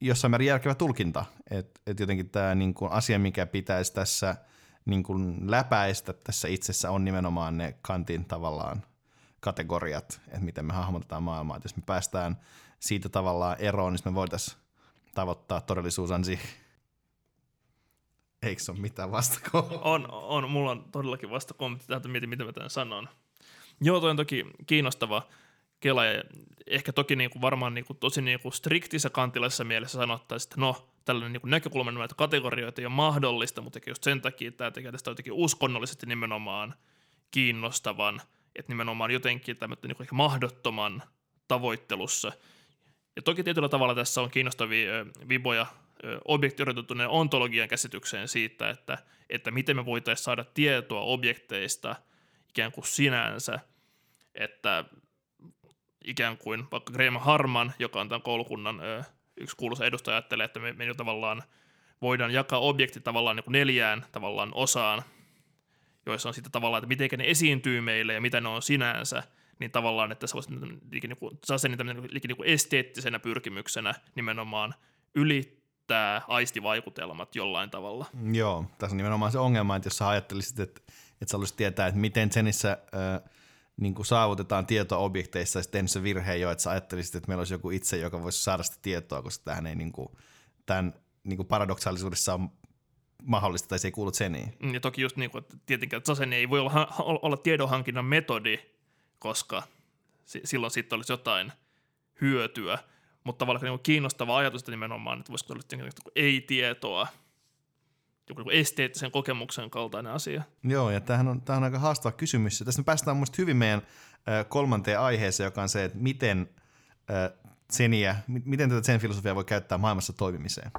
jossain määrin järkevä tulkinta. Että et jotenkin tämä niin kuin asia, mikä pitäisi tässä niin kuin läpäistä tässä itsessä on nimenomaan ne kantin tavallaan kategoriat, että miten me hahmotetaan maailmaa. Et jos me päästään siitä tavallaan eroon, niin me voitaisiin tavoittaa todellisuusansi. Eikö se ole mitään vastakohtaa? On, on, mulla on todellakin vastakommentti tähän, mietin, mitä mä tämän sanon. Joo, toi on toki kiinnostava kela, ja ehkä toki niin kuin varmaan niin kuin tosi niin kuin striktissä kantilaisessa mielessä sanottaisiin, että no, tällainen niin kuin näkökulma näitä kategorioita ei ole mahdollista, mutta just sen takia tämä tekee tästä jotenkin uskonnollisesti nimenomaan kiinnostavan, että nimenomaan jotenkin tämmöinen niin ehkä mahdottoman tavoittelussa – ja toki tietyllä tavalla tässä on kiinnostavia viboja objektiorientoituneen ontologian käsitykseen siitä, että, että miten me voitaisiin saada tietoa objekteista ikään kuin sinänsä, että ikään kuin vaikka Graham Harman, joka on tämän koulukunnan yksi kuuluisa edustaja, ajattelee, että me, me tavallaan voidaan jakaa objektit tavallaan niin kuin neljään tavallaan osaan, joissa on sitten tavallaan, että miten ne esiintyy meille ja mitä ne on sinänsä – niin tavallaan, että se olisi niin kuin, Sasenin tämmöinen niin kuin esteettisenä pyrkimyksenä nimenomaan ylittää aistivaikutelmat jollain tavalla. Joo, tässä on nimenomaan se ongelma, että jos sä ajattelisit, että, että sä haluaisit tietää, että miten Zenissä äh, niin kuin saavutetaan tietoa objekteissa, ja sitten se virhe jo, että sä ajattelisit, että meillä olisi joku itse, joka voisi saada sitä tietoa, koska tähän ei niin kuin, tämän niin kuin paradoksaalisuudessa on mahdollista, tai se ei kuulu Zeniin. Mm, ja toki just niin kuin, että tietenkin, että ei voi olla, olla tiedonhankinnan metodi, koska silloin sitten olisi jotain hyötyä. Mutta tavallaan niin kiinnostava ajatus että nimenomaan, että voisiko olla ei-tietoa, joku niin esteettisen kokemuksen kaltainen asia. Joo, ja tämähän on, tämähän on aika haastava kysymys. Ja tästä me päästään mun hyvin meidän kolmanteen aiheeseen, joka on se, että miten Zeniä, miten tätä zen filosofiaa voi käyttää maailmassa toimimiseen.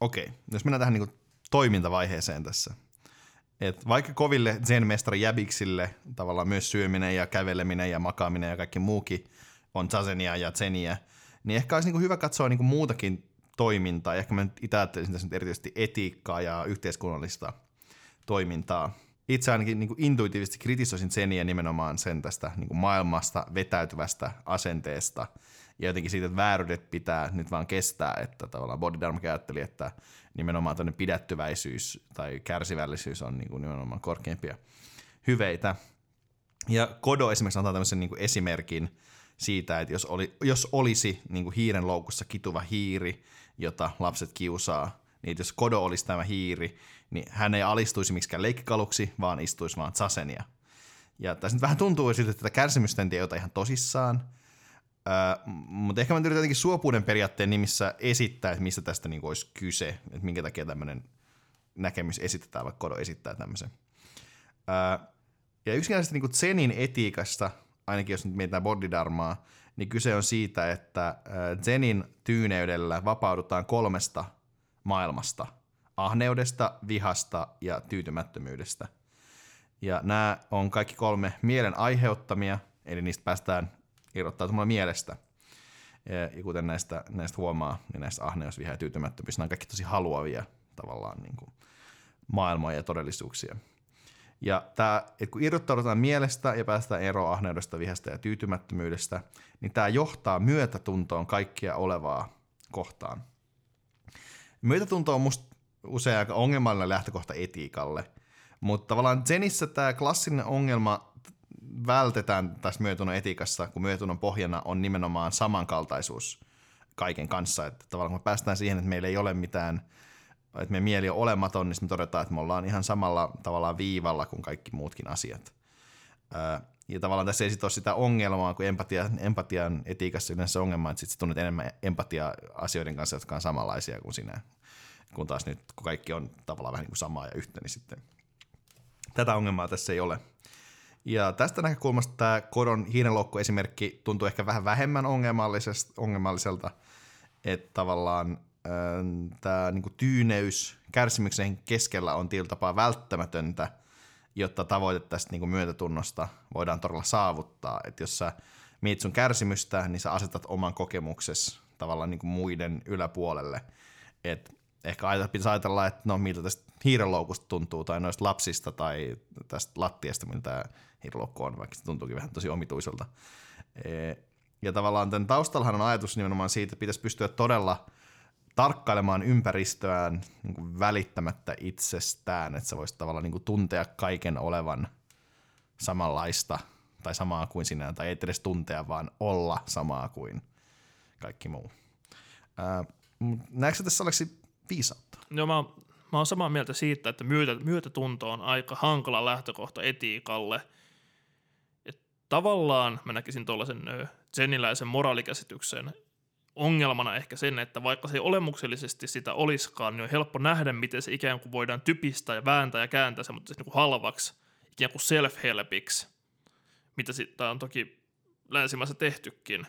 Okei, jos mennään tähän niin toimintavaiheeseen tässä. Et vaikka koville zen-mestari jäbiksille tavallaan myös syöminen ja käveleminen ja makaaminen ja kaikki muukin on zasenia ja zeniä, niin ehkä olisi niin kuin hyvä katsoa niin kuin muutakin toimintaa. Ehkä mä nyt itse ajattelisin tässä nyt erityisesti etiikkaa ja yhteiskunnallista toimintaa. Itse ainakin niin intuitiivisesti kritisoisin Zeniä nimenomaan sen tästä niin maailmasta vetäytyvästä asenteesta – ja jotenkin siitä, että vääryydet pitää nyt vaan kestää, että tavallaan Bodhidharma ajatteli, että nimenomaan tämmöinen pidättyväisyys tai kärsivällisyys on niin kuin nimenomaan korkeimpia hyveitä. Ja Kodo esimerkiksi antaa tämmöisen niin kuin esimerkin siitä, että jos, oli, jos olisi niin kuin hiiren loukussa kituva hiiri, jota lapset kiusaa, niin jos Kodo olisi tämä hiiri, niin hän ei alistuisi miksikään leikkikaluksi, vaan istuisi vaan Zasenia. Ja tässä nyt vähän tuntuu siltä, että tätä kärsimystä en tiedä ihan tosissaan, Mutta ehkä mä yritän jotenkin suopuuden periaatteen nimissä esittää, että mistä tästä niin olisi kyse, että minkä takia tämmöinen näkemys esitetään, vaikka Kodo esittää tämmöisen. Uh, ja yksinkertaisesti niin Zenin etiikasta, ainakin jos nyt mietitään bodhidharmaa, niin kyse on siitä, että Zenin tyyneydellä vapaudutaan kolmesta maailmasta. Ahneudesta, vihasta ja tyytymättömyydestä. Ja nämä on kaikki kolme mielen aiheuttamia, eli niistä päästään irrottautumalla mielestä. Ja kuten näistä, näistä huomaa, niin näistä ahneus, viha ja tyytymättömyys, nämä on kaikki tosi haluavia tavallaan niin kuin maailmoja ja todellisuuksia. Ja tämä, että kun irrottaudutaan mielestä ja päästään eroon ahneudesta, vihasta ja tyytymättömyydestä, niin tämä johtaa myötätuntoon kaikkia olevaa kohtaan. Myötätunto on musta usein aika ongelmallinen lähtökohta etiikalle, mutta tavallaan Zenissä tämä klassinen ongelma vältetään tässä myötätunnon etiikassa, kun myötätunnon pohjana on nimenomaan samankaltaisuus kaiken kanssa. Että tavallaan kun me päästään siihen, että meillä ei ole mitään – että meidän mieli on olematon, niin me todetaan, että me ollaan ihan samalla tavalla viivalla kuin kaikki muutkin asiat. Ja tavallaan tässä ei sitten ole sitä ongelmaa, kun empatia, empatian etiikassa yleensä ongelma, että sitten tunnet enemmän empatiaa asioiden kanssa, jotka on samanlaisia kuin sinä. Kun taas nyt, kun kaikki on tavallaan vähän niin kuin samaa ja yhtä, niin sitten tätä ongelmaa tässä ei ole. Ja tästä näkökulmasta tämä kodon hiirenloukku-esimerkki tuntuu ehkä vähän vähemmän ongelmalliselta, että tavallaan tämä niinku tyyneys kärsimyksen keskellä on tietyllä tapaa välttämätöntä, jotta tavoite tästä niinku myötätunnosta voidaan todella saavuttaa. Että jos sä mietit sun kärsimystä, niin sä asetat oman kokemuksesi tavallaan niinku muiden yläpuolelle. Et ehkä pitäisi ajatella, että no miltä tästä hiirenloukusta tuntuu, tai noista lapsista, tai tästä lattiasta, miltä hiirenloukku on, vaikka se tuntuukin vähän tosi omituiselta. Ja tavallaan tämän taustallahan on ajatus nimenomaan siitä, että pitäisi pystyä todella – tarkkailemaan ympäristöään niin kuin välittämättä itsestään, että sä voisit tavallaan niin kuin tuntea kaiken olevan samanlaista tai samaa kuin sinä, tai ei edes tuntea, vaan olla samaa kuin kaikki muu. Näetkö tässä oleksi viisautta? Joo, mä, mä oon samaa mieltä siitä, että myötä, myötätunto on aika hankala lähtökohta etiikalle. Tavallaan mä näkisin tuollaisen zeniläisen moraalikäsityksen ongelmana ehkä sen, että vaikka se ei olemuksellisesti sitä olisikaan, niin on helppo nähdä, miten se ikään kuin voidaan typistää ja vääntää ja kääntää semmoista niin kuin halvaksi, ikään kuin self-helpiksi, mitä sitten on toki länsimaissa tehtykin.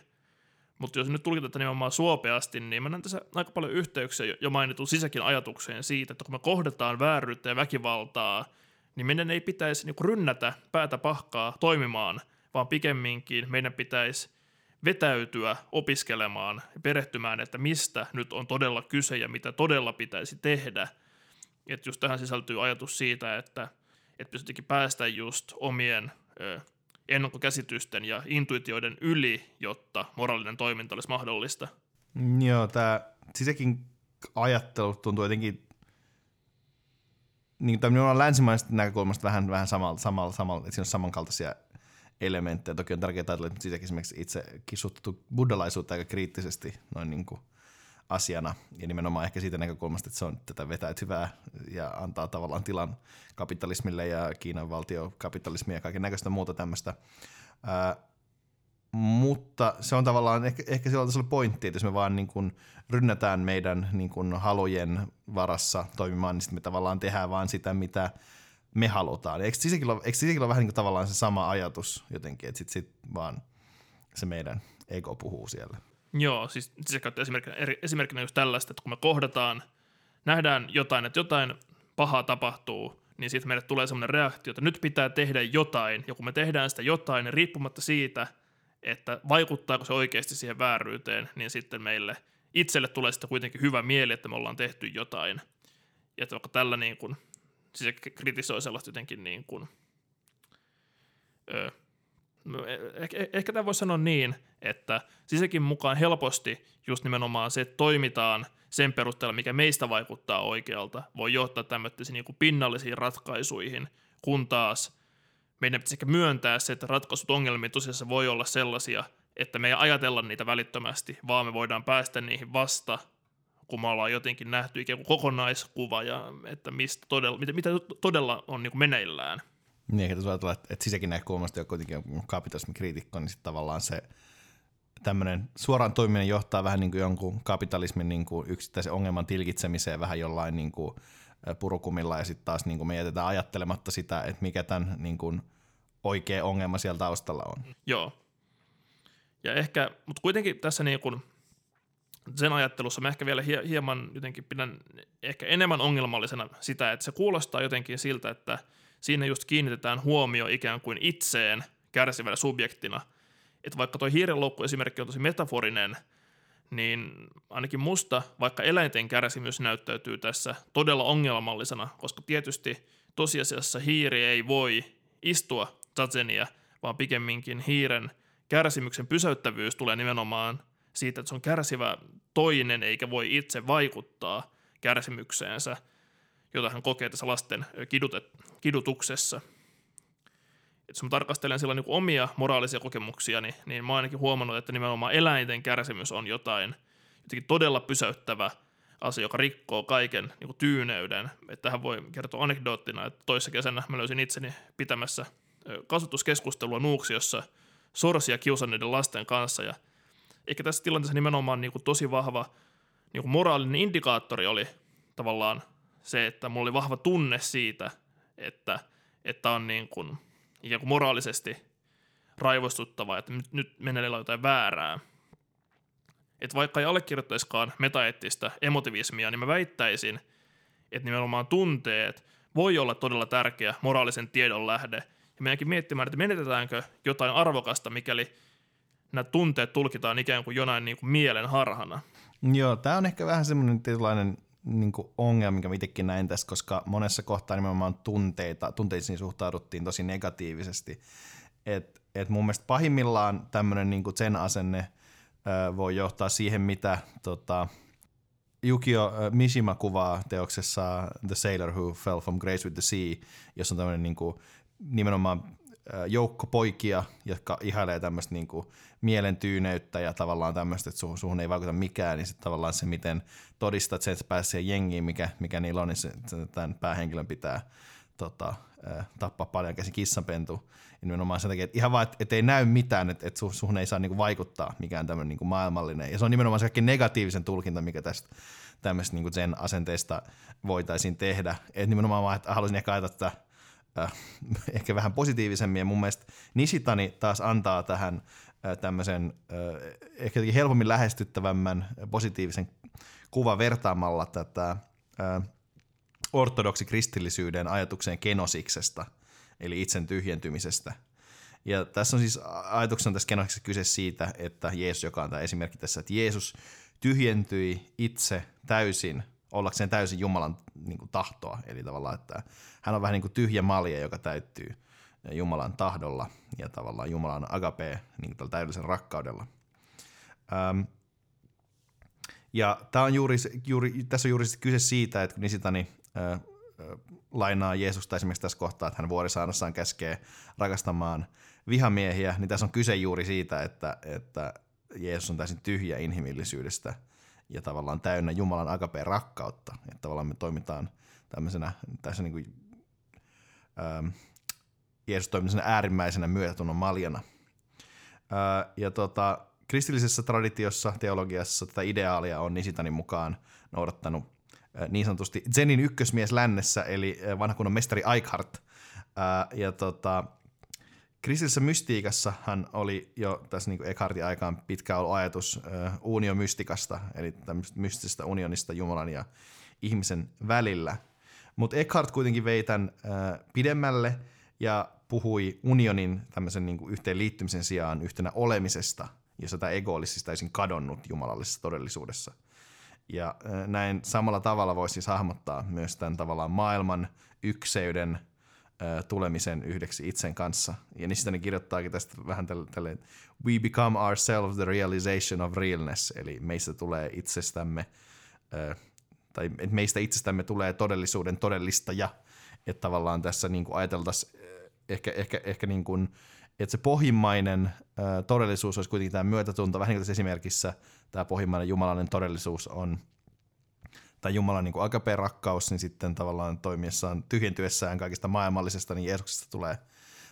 Mutta jos nyt tulkitaan tätä nimenomaan suopeasti, niin mä näen tässä aika paljon yhteyksiä jo mainitun sisäkin ajatukseen siitä, että kun me kohdataan vääryyttä ja väkivaltaa, niin meidän ei pitäisi niin rynnätä päätä pahkaa toimimaan, vaan pikemminkin meidän pitäisi vetäytyä opiskelemaan ja perehtymään, että mistä nyt on todella kyse ja mitä todella pitäisi tehdä. Että just tähän sisältyy ajatus siitä, että, että pystytkin päästä just omien ö, ennakkokäsitysten ja intuitioiden yli, jotta moraalinen toiminta olisi mahdollista. Joo, tämä sisäkin ajattelu tuntuu jotenkin niin, länsimaisesta näkökulmasta vähän, vähän samalla, samalla, samalla, että siinä on samankaltaisia elementtejä. Toki on tärkeää ajatella, että siitäkin esimerkiksi itse suhtautuu buddhalaisuutta aika kriittisesti noin niin kuin asiana, ja nimenomaan ehkä siitä näkökulmasta, että se on tätä vetäytyvää ja antaa tavallaan tilan kapitalismille ja Kiinan valtiokapitalismia ja kaiken näköistä muuta tämmöistä. Ää, mutta se on tavallaan ehkä, ehkä sillä on pointti, että jos me vaan niin kuin rynnätään meidän niin kuin halujen varassa toimimaan, niin sitten me tavallaan tehdään vaan sitä, mitä me halutaan. Eikö sissäkin ole, eikö sissäkin ole vähän niin kuin tavallaan se sama ajatus jotenkin, että sitten sit vaan se meidän ego puhuu siellä. Joo, siis se käyttää esimerkkinä, esimerkkinä just tällaista, että kun me kohdataan, nähdään jotain, että jotain pahaa tapahtuu, niin sitten meille tulee semmoinen reaktio, että nyt pitää tehdä jotain, ja kun me tehdään sitä jotain, niin riippumatta siitä, että vaikuttaako se oikeasti siihen vääryyteen, niin sitten meille itselle tulee sitten kuitenkin hyvä mieli, että me ollaan tehty jotain. Ja että vaikka tällä niin kuin siis se kritisoi sellaista jotenkin niin kuin, öö, ehkä, ehkä tämä voisi sanoa niin, että sisäkin mukaan helposti just nimenomaan se, että toimitaan sen perusteella, mikä meistä vaikuttaa oikealta, voi johtaa tämmöisiin niin pinnallisiin ratkaisuihin, kun taas meidän pitäisi ehkä myöntää se, että ratkaisut ongelmiin tosiaan voi olla sellaisia, että me ei ajatella niitä välittömästi, vaan me voidaan päästä niihin vasta, kun me ollaan jotenkin nähty ikään kuin kokonaiskuva ja että mistä todella, mitä, mitä todella on niin kuin meneillään. Niin, että ajatella, että, että sisäkin näkökulmasta, joka kuitenkin on kapitalismikriitikko, niin sitten tavallaan se tämmöinen suoraan toimiminen johtaa vähän niin kuin jonkun kapitalismin niin kuin yksittäisen ongelman tilkitsemiseen vähän jollain niin kuin purukumilla ja sitten taas niin kuin me jätetään ajattelematta sitä, että mikä tämän niin kuin oikea ongelma siellä taustalla on. Joo. Ja ehkä, mutta kuitenkin tässä niin kuin sen ajattelussa mä ehkä vielä hieman jotenkin pidän ehkä enemmän ongelmallisena sitä, että se kuulostaa jotenkin siltä, että siinä just kiinnitetään huomio ikään kuin itseen kärsivällä subjektina. Että vaikka tuo hiirenloukku esimerkki on tosi metaforinen, niin ainakin musta, vaikka eläinten kärsimys näyttäytyy tässä todella ongelmallisena, koska tietysti tosiasiassa hiiri ei voi istua zatsenia, vaan pikemminkin hiiren kärsimyksen pysäyttävyys tulee nimenomaan siitä, että se on kärsivä toinen eikä voi itse vaikuttaa kärsimykseensä, jota hän kokee tässä lasten kidutet, kidutuksessa. Et jos mä tarkastelen sillä niin omia moraalisia kokemuksia, niin, niin mä oon ainakin huomannut, että nimenomaan eläinten kärsimys on jotain jotenkin todella pysäyttävä asia, joka rikkoo kaiken niin kuin tyyneyden. Että tähän voi kertoa anekdoottina, että toissa kesänä mä löysin itseni pitämässä kasvatuskeskustelua Nuuksiossa sorsia kiusanneiden lasten kanssa ja ehkä tässä tilanteessa nimenomaan niin kuin tosi vahva niin kuin moraalinen indikaattori oli tavallaan se, että mulla oli vahva tunne siitä, että, että on niin kuin, ikään kuin moraalisesti raivostuttava, että nyt, nyt meneillään jotain väärää. Että vaikka ei allekirjoittaisikaan metaeettistä emotivismia, niin mä väittäisin, että nimenomaan tunteet voi olla todella tärkeä moraalisen tiedon lähde. Ja meidänkin miettimään, että menetetäänkö jotain arvokasta, mikäli nämä tunteet tulkitaan ikään kuin jonain niin kuin mielen harhana. Joo, tämä on ehkä vähän semmoinen tietynlainen niin kuin ongelma, mikä itsekin näin tässä, koska monessa kohtaa nimenomaan tunteita, tunteisiin suhtauduttiin tosi negatiivisesti. Et, et mun mielestä pahimmillaan tämmöinen niin sen asenne ö, voi johtaa siihen, mitä tota, Yukio Mishima kuvaa teoksessa The Sailor Who Fell from Grace with the Sea, jossa on tämmöinen niin kuin, nimenomaan joukko poikia, jotka ihailee tämmöistä niin kuin mielen tyyneyttä ja tavallaan tämmöistä, että suhun, suhun ei vaikuta mikään, niin sitten tavallaan se, miten todistat sen, että sä pääset siihen jengiin, mikä, mikä niillä on, niin se, tämän päähenkilön pitää tota, tappaa paljon käsin kissanpentu. Ja nimenomaan sen takia, että ihan vaan, että, ei näy mitään, että, että suhun ei saa niin kuin vaikuttaa mikään tämmöinen niin kuin maailmallinen. Ja se on nimenomaan se kaikki negatiivisen tulkinta, mikä tästä tämmöistä niin sen asenteesta voitaisiin tehdä. Että nimenomaan vaan, että haluaisin ehkä ajatella tätä äh, ehkä vähän positiivisemmin. Ja mun mielestä Nishitani taas antaa tähän äh, tämmöisen äh, ehkä helpommin lähestyttävämmän positiivisen kuva vertaamalla tätä äh, ortodoksi kristillisyyden ajatukseen kenosiksesta, eli itsen tyhjentymisestä. Ja tässä on siis ajatuksena tässä kenosiksessa kyse siitä, että Jeesus, joka on tämä esimerkki tässä, että Jeesus tyhjentyi itse täysin – ollakseen täysin Jumalan niin kuin, tahtoa. Eli tavallaan, että hän on vähän niin kuin tyhjä malja, joka täyttyy Jumalan tahdolla ja tavallaan Jumalan agape niin kuin täydellisen rakkaudella. Ähm, ja tämä on juuri, juuri, tässä on juuri kyse siitä, että kun Nisitani äh, lainaa Jeesusta esimerkiksi tässä kohtaa, että hän vuorisaannossaan käskee rakastamaan vihamiehiä, niin tässä on kyse juuri siitä, että, että Jeesus on täysin tyhjä inhimillisyydestä – ja tavallaan täynnä Jumalan agapeen rakkautta. Että tavallaan me toimitaan tämmöisenä, tässä niin kuin, ähm, Jeesus toimii äärimmäisenä myötätunnon maljana. Äh, ja tota, kristillisessä traditiossa, teologiassa tätä ideaalia on Nisitanin mukaan noudattanut äh, niin sanotusti Zenin ykkösmies lännessä, eli äh, vanha kunnon mestari Eichhardt. Äh, ja tota, Kristillisessä mystiikassahan oli jo tässä niin Eckhartin aikaan pitkä ollut ajatus äh, uniomystikasta, eli tämmöistä mystisestä unionista Jumalan ja ihmisen välillä. Mutta Eckhart kuitenkin vei tämän pidemmälle ja puhui unionin tämmöisen niin kuin yhteen liittymisen sijaan yhtenä olemisesta, jossa tämä ego olisi siis täysin kadonnut jumalallisessa todellisuudessa. Ja näin samalla tavalla voisi siis hahmottaa myös tämän tavallaan maailman ykseyden – tulemisen yhdeksi itsen kanssa. Ja niistä ne kirjoittaakin tästä vähän tälle, we become ourselves the realization of realness, eli meistä tulee itsestämme, tai meistä itsestämme tulee todellisuuden todellistaja, että tavallaan tässä niin kuin ajateltaisiin ehkä, ehkä, ehkä niin kuin, että se pohjimmainen todellisuus olisi kuitenkin tämä myötätunto, vähän niin kuin tässä esimerkissä tämä pohjimmainen jumalainen todellisuus on tai Jumalan niin agape rakkaus, niin sitten tavallaan toimiessaan tyhjentyessään kaikista maailmallisesta, niin Jeesuksesta tulee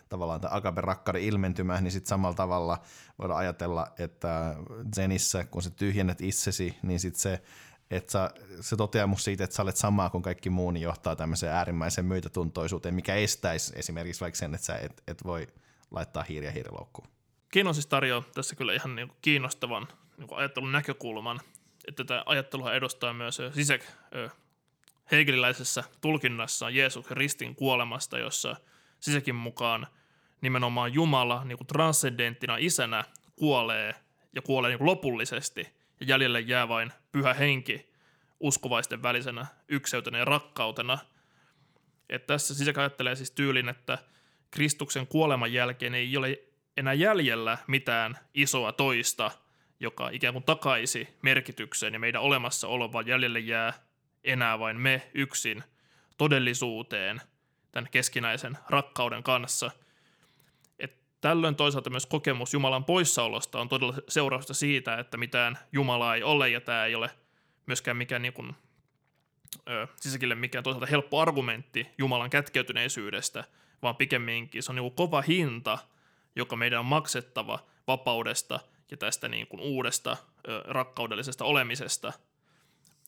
tavallaan tämä agape rakkauden ilmentymä, niin sitten samalla tavalla voidaan ajatella, että Zenissä, kun sä tyhjennät itsesi, niin sitten se että sä, se toteamus siitä, että sä olet samaa kuin kaikki muu, niin johtaa tämmöiseen äärimmäiseen myötätuntoisuuteen, mikä estäisi esimerkiksi vaikka sen, että sä et, et voi laittaa hiiriä hiiriloukkuun. Kino siis tarjoaa tässä kyllä ihan niin kuin kiinnostavan niin kuin ajattelun näkökulman, tätä ajattelua edustaa myös Sisek heikeliläisessä tulkinnassa Jeesuksen ristin kuolemasta, jossa Sisekin mukaan nimenomaan Jumala niin kuin transcendenttina isänä kuolee ja kuolee niin kuin lopullisesti – ja jäljelle jää vain pyhä henki uskovaisten välisenä ykseytenä ja rakkautena. Et tässä sisäkä ajattelee siis tyylin, että Kristuksen kuoleman jälkeen ei ole enää jäljellä mitään isoa toista, joka ikään kuin takaisi merkityksen ja meidän olemassaolo, vaan jäljelle jää enää vain me yksin todellisuuteen tämän keskinäisen rakkauden kanssa – Tällöin toisaalta myös kokemus Jumalan poissaolosta on todella seurausta siitä, että mitään Jumalaa ei ole, ja tämä ei ole myöskään mikään niin kuin, ö, sisäkille mikään toisaalta helppo argumentti Jumalan kätkeytyneisyydestä, vaan pikemminkin se on niin kova hinta, joka meidän on maksettava vapaudesta ja tästä niin kuin uudesta ö, rakkaudellisesta olemisesta.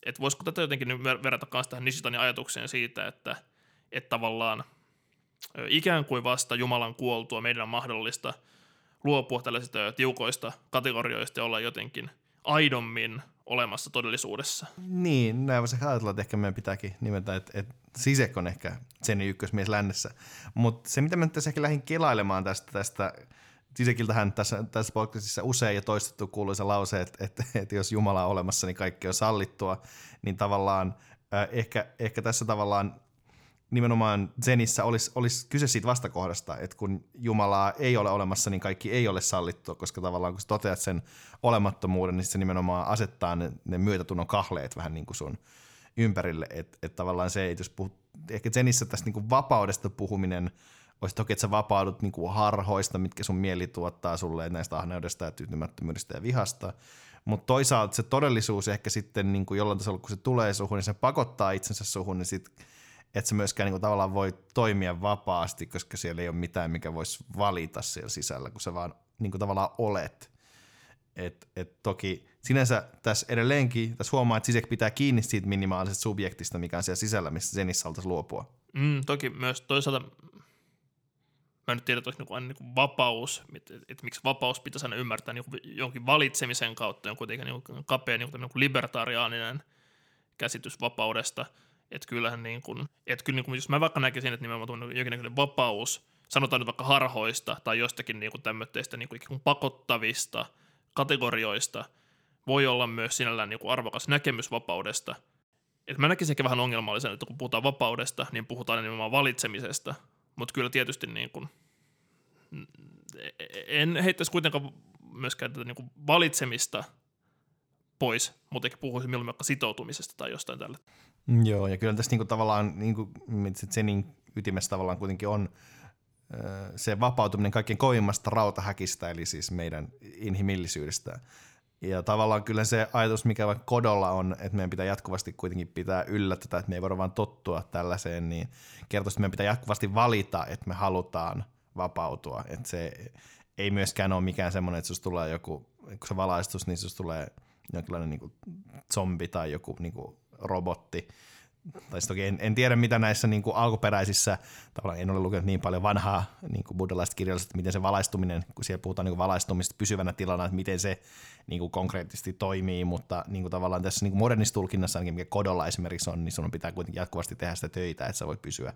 Että voisiko tätä jotenkin nyt verrata myös tähän Nishitanin ajatukseen siitä, että, että tavallaan – ikään kuin vasta Jumalan kuoltua meidän on mahdollista luopua tällaisista tiukoista kategorioista ja olla jotenkin aidommin olemassa todellisuudessa. Niin, näin voisi ajatella, että ehkä meidän pitääkin nimetä, että, että Sisek on ehkä sen ykkösmies lännessä. Mutta se, mitä mä nyt tässä ehkä lähdin kelailemaan tästä, tästä Sisekiltähän tässä, tässä podcastissa usein jo toistettu kuuluisa lause, että, että, että jos Jumala on olemassa, niin kaikki on sallittua, niin tavallaan äh, ehkä, ehkä tässä tavallaan nimenomaan Zenissä olisi, olisi kyse siitä vastakohdasta, että kun Jumalaa ei ole olemassa, niin kaikki ei ole sallittua, koska tavallaan kun sä toteat sen olemattomuuden, niin se nimenomaan asettaa ne, ne myötätunnon kahleet vähän niin kuin sun ympärille, että et tavallaan se, että jos puhut, ehkä Zenissä tästä niin kuin vapaudesta puhuminen olisi toki, että sä vapaudut niin kuin harhoista, mitkä sun mieli tuottaa sulle näistä ahneudesta ja tyytymättömyydestä ja vihasta, mutta toisaalta se todellisuus ehkä sitten niin kuin jollain tasolla, kun se tulee suhun, niin se pakottaa itsensä suhun, niin sitten että se myöskään niin kuin, tavallaan voi toimia vapaasti, koska siellä ei ole mitään, mikä voisi valita siellä sisällä, kun sä vaan niin kuin, tavallaan olet. Et, et toki sinänsä tässä edelleenkin, tässä huomaa, että Sisek pitää kiinni siitä minimaalisesta subjektista, mikä on siellä sisällä, missä Zenissä luopua. Mm, toki myös toisaalta mä en nyt tiedä, että olisi niin niin vapaus, että, että miksi vapaus pitäisi aina ymmärtää niin jonkin valitsemisen kautta, on kuitenkin niin kapea niin niin libertariaaninen käsitys vapaudesta – että kyllähän niin kuin, että kyllä niin kuin, jos mä vaikka näkisin, että nimenomaan jonkinnäköinen vapaus, sanotaan nyt vaikka harhoista tai jostakin niin kuin tämmöistä niin kuin pakottavista kategorioista, voi olla myös sinällään niin kuin arvokas näkemys vapaudesta. Et mä näkisin ehkä vähän ongelmallisen, että kun puhutaan vapaudesta, niin puhutaan nimenomaan valitsemisesta, mutta kyllä tietysti niin kuin, en heittäisi kuitenkaan myöskään tätä niin kuin valitsemista pois, mutta puhuisin milloin sitoutumisesta tai jostain tällä. Joo, ja kyllä tässä niinku tavallaan, niinku, Zenin ytimessä tavallaan kuitenkin on se vapautuminen kaikkein kovimmasta rautahäkistä, eli siis meidän inhimillisyydestä. Ja tavallaan kyllä se ajatus, mikä vaikka kodolla on, että meidän pitää jatkuvasti kuitenkin pitää yllä tätä, että me ei voida vaan tottua tällaiseen, niin kertoo, että meidän pitää jatkuvasti valita, että me halutaan vapautua. Että se ei myöskään ole mikään semmoinen, että jos tulee joku, kun se valaistus, niin jos tulee jonkinlainen niin kuin zombi tai joku niin kuin robotti. Tai toki en, en, tiedä, mitä näissä niin kuin alkuperäisissä, tavallaan en ole lukenut niin paljon vanhaa niin kuin buddhalaista kirjallisuutta, miten se valaistuminen, kun siellä puhutaan niin kuin valaistumista pysyvänä tilana, että miten se niin kuin konkreettisesti toimii, mutta niin kuin tavallaan tässä niin kuin modernissa tulkinnassa, mikä kodolla esimerkiksi on, niin sun pitää kuitenkin jatkuvasti tehdä sitä töitä, että sä voit pysyä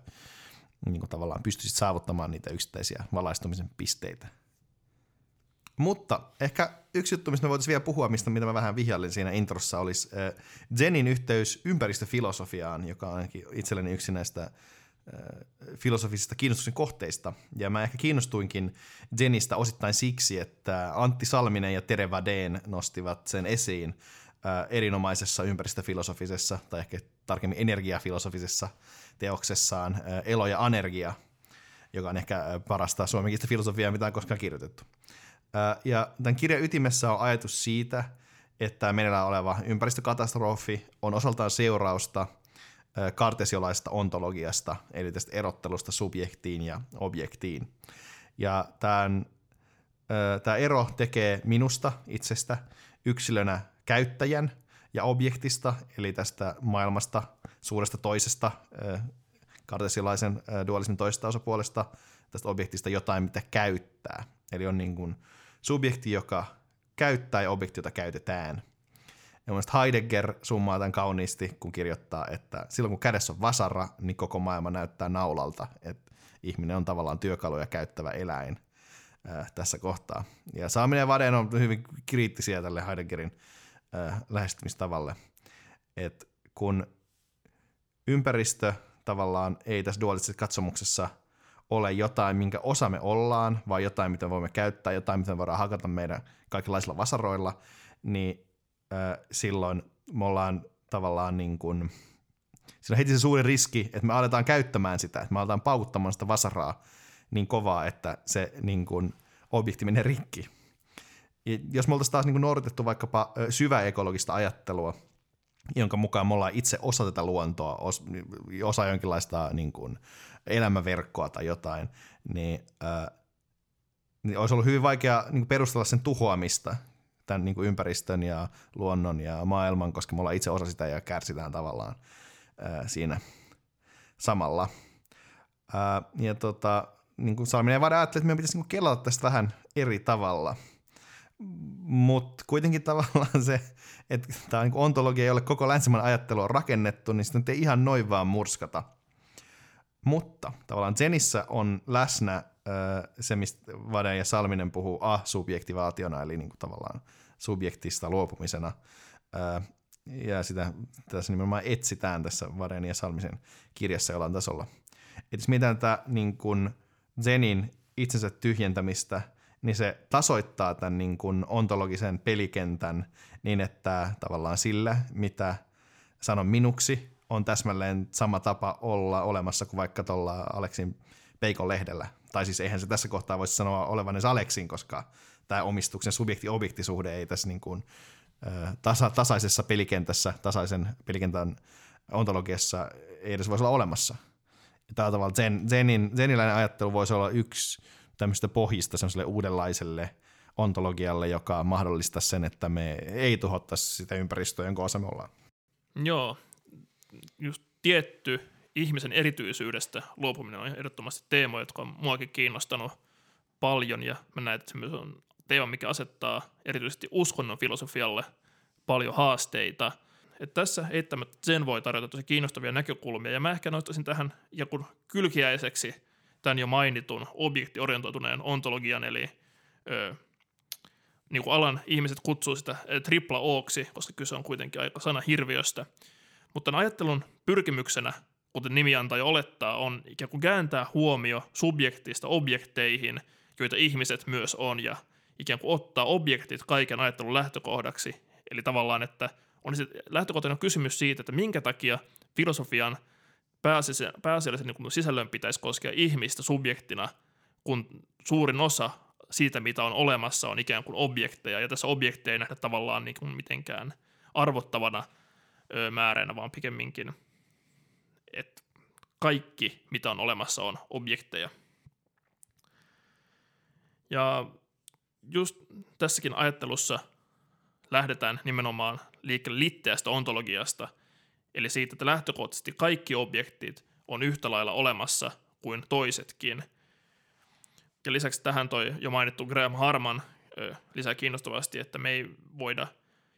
niin kuin tavallaan pystyisit saavuttamaan niitä yksittäisiä valaistumisen pisteitä. Mutta ehkä yksi juttu, mistä me voitaisiin vielä puhua, mistä mitä mä vähän vihjailin siinä introssa, olisi äh, Zenin yhteys ympäristöfilosofiaan, joka on ainakin itselleni yksi näistä äh, filosofisista kiinnostuksen kohteista. Ja mä ehkä kiinnostuinkin Zenistä osittain siksi, että Antti Salminen ja Tere Vadeen nostivat sen esiin äh, erinomaisessa ympäristöfilosofisessa, tai ehkä tarkemmin energiafilosofisessa teoksessaan Elo ja Anergia, joka on ehkä parasta suomenkielistä filosofiaa, mitä on koskaan kirjoitettu. Ja tämän kirjan ytimessä on ajatus siitä, että meneillään oleva ympäristökatastrofi on osaltaan seurausta kartesiolaista ontologiasta, eli tästä erottelusta subjektiin ja objektiin. Ja tämän, tämä ero tekee minusta itsestä yksilönä käyttäjän ja objektista, eli tästä maailmasta suuresta toisesta kartesiolaisen dualismin toisesta osapuolesta, tästä objektista jotain, mitä käyttää. Eli on niin kuin subjekti, joka käyttää ja objekti, jota käytetään. Ja mielestäni Heidegger summaa tämän kauniisti, kun kirjoittaa, että silloin kun kädessä on vasara, niin koko maailma näyttää naulalta. Että ihminen on tavallaan työkaluja käyttävä eläin äh, tässä kohtaa. Ja Saaminen ja Vaden on hyvin kriittisiä tälle Heideggerin äh, lähestymistavalle. Että kun ympäristö tavallaan ei tässä dualistisessa katsomuksessa ole jotain, minkä osa me ollaan, vai jotain, mitä voimme käyttää, jotain, mitä me voidaan hakata meidän kaikenlaisilla vasaroilla, niin äh, silloin me ollaan tavallaan niin kuin, siinä on heti se suuri riski, että me aletaan käyttämään sitä, että me aletaan paukuttamaan sitä vasaraa niin kovaa, että se niin kuin, objekti menee rikki. Ja jos me oltaisiin taas niin noudatettu vaikkapa syväekologista ajattelua, jonka mukaan me ollaan itse osa tätä luontoa, osa jonkinlaista niin kuin, elämäverkkoa tai jotain, niin, äh, niin olisi ollut hyvin vaikea niin perustella sen tuhoamista tämän niin ympäristön ja luonnon ja maailman, koska me ollaan itse osa sitä ja kärsitään tavallaan ää, siinä samalla. Ää, ja tota, niin kuin Salminen ajatteli, että meidän pitäisi niin kelata tästä vähän eri tavalla. Mutta kuitenkin tavallaan se, että tämä niin ontologia, jolle koko länsimainen ajattelu on rakennettu, niin sitä ei ihan noin vaan murskata. Mutta tavallaan Zenissä on läsnä se, mistä Vaden ja Salminen puhuu asubjektivaationa, eli niin kuin tavallaan subjektista luopumisena. Ja sitä tässä nimenomaan etsitään tässä Vaden ja Salmisen kirjassa jollain tasolla. Et jos mietitään tätä niin kuin Zenin itsensä tyhjentämistä, niin se tasoittaa tämän niin kuin ontologisen pelikentän niin, että tavallaan sillä, mitä sanon minuksi, on täsmälleen sama tapa olla olemassa kuin vaikka tuolla Aleksin Peikon lehdellä. Tai siis eihän se tässä kohtaa voisi sanoa olevan edes Aleksin, koska tämä omistuksen subjekti-objektisuhde ei tässä niin kuin, tasa, tasaisessa pelikentässä, tasaisen pelikentän ontologiassa ei edes voisi olla olemassa. Tällä tavalla zen, zenin, zeniläinen ajattelu voisi olla yksi tämmöistä pohjista semmoiselle uudenlaiselle ontologialle, joka mahdollistaa sen, että me ei tuhottaisi sitä ympäristöä, jonka osa me ollaan. Joo, just tietty ihmisen erityisyydestä luopuminen on ehdottomasti teema, jotka on muakin kiinnostanut paljon, ja mä näen, että se myös on teema, mikä asettaa erityisesti uskonnon filosofialle paljon haasteita. Et tässä eittämättä sen voi tarjota tosi kiinnostavia näkökulmia, ja mä ehkä nostaisin tähän joku kylkiäiseksi tämän jo mainitun objektiorientoituneen ontologian, eli ö, niin kuin alan ihmiset kutsuu sitä tripla ooksi, koska kyse on kuitenkin aika sana hirviöstä. Mutta ajattelun pyrkimyksenä, kuten nimi antaa jo olettaa, on ikään kuin kääntää huomio subjektista objekteihin, joita ihmiset myös on, ja ikään kuin ottaa objektit kaiken ajattelun lähtökohdaksi. Eli tavallaan, että on se lähtökohtainen kysymys siitä, että minkä takia filosofian pääasiallisen niin sisällön pitäisi koskea ihmistä subjektina, kun suurin osa siitä, mitä on olemassa, on ikään kuin objekteja, ja tässä objekteja ei nähdä tavallaan niin kuin mitenkään arvottavana määränä, vaan pikemminkin, että kaikki, mitä on olemassa, on objekteja. Ja just tässäkin ajattelussa lähdetään nimenomaan liikkeelle litteästä ontologiasta, eli siitä, että lähtökohtaisesti kaikki objektit on yhtä lailla olemassa kuin toisetkin. Ja lisäksi tähän toi jo mainittu Graham Harman lisää kiinnostavasti, että me ei voida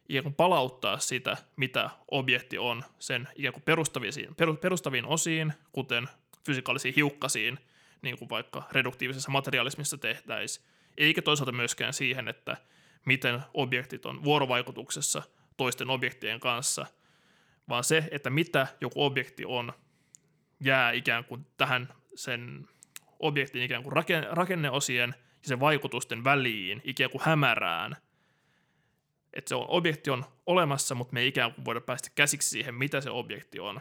ikään kuin palauttaa sitä, mitä objekti on sen ikään kuin perustaviin, perustaviin osiin, kuten fysikaalisiin hiukkasiin, niin kuin vaikka reduktiivisessa materialismissa tehtäisiin, eikä toisaalta myöskään siihen, että miten objektit on vuorovaikutuksessa toisten objektien kanssa, vaan se, että mitä joku objekti on, jää ikään kuin tähän sen objektin ikään kuin rakenneosien ja sen vaikutusten väliin, ikään kuin hämärään. Että se on, objekti on olemassa, mutta me ei ikään kuin voida päästä käsiksi siihen, mitä se objekti on.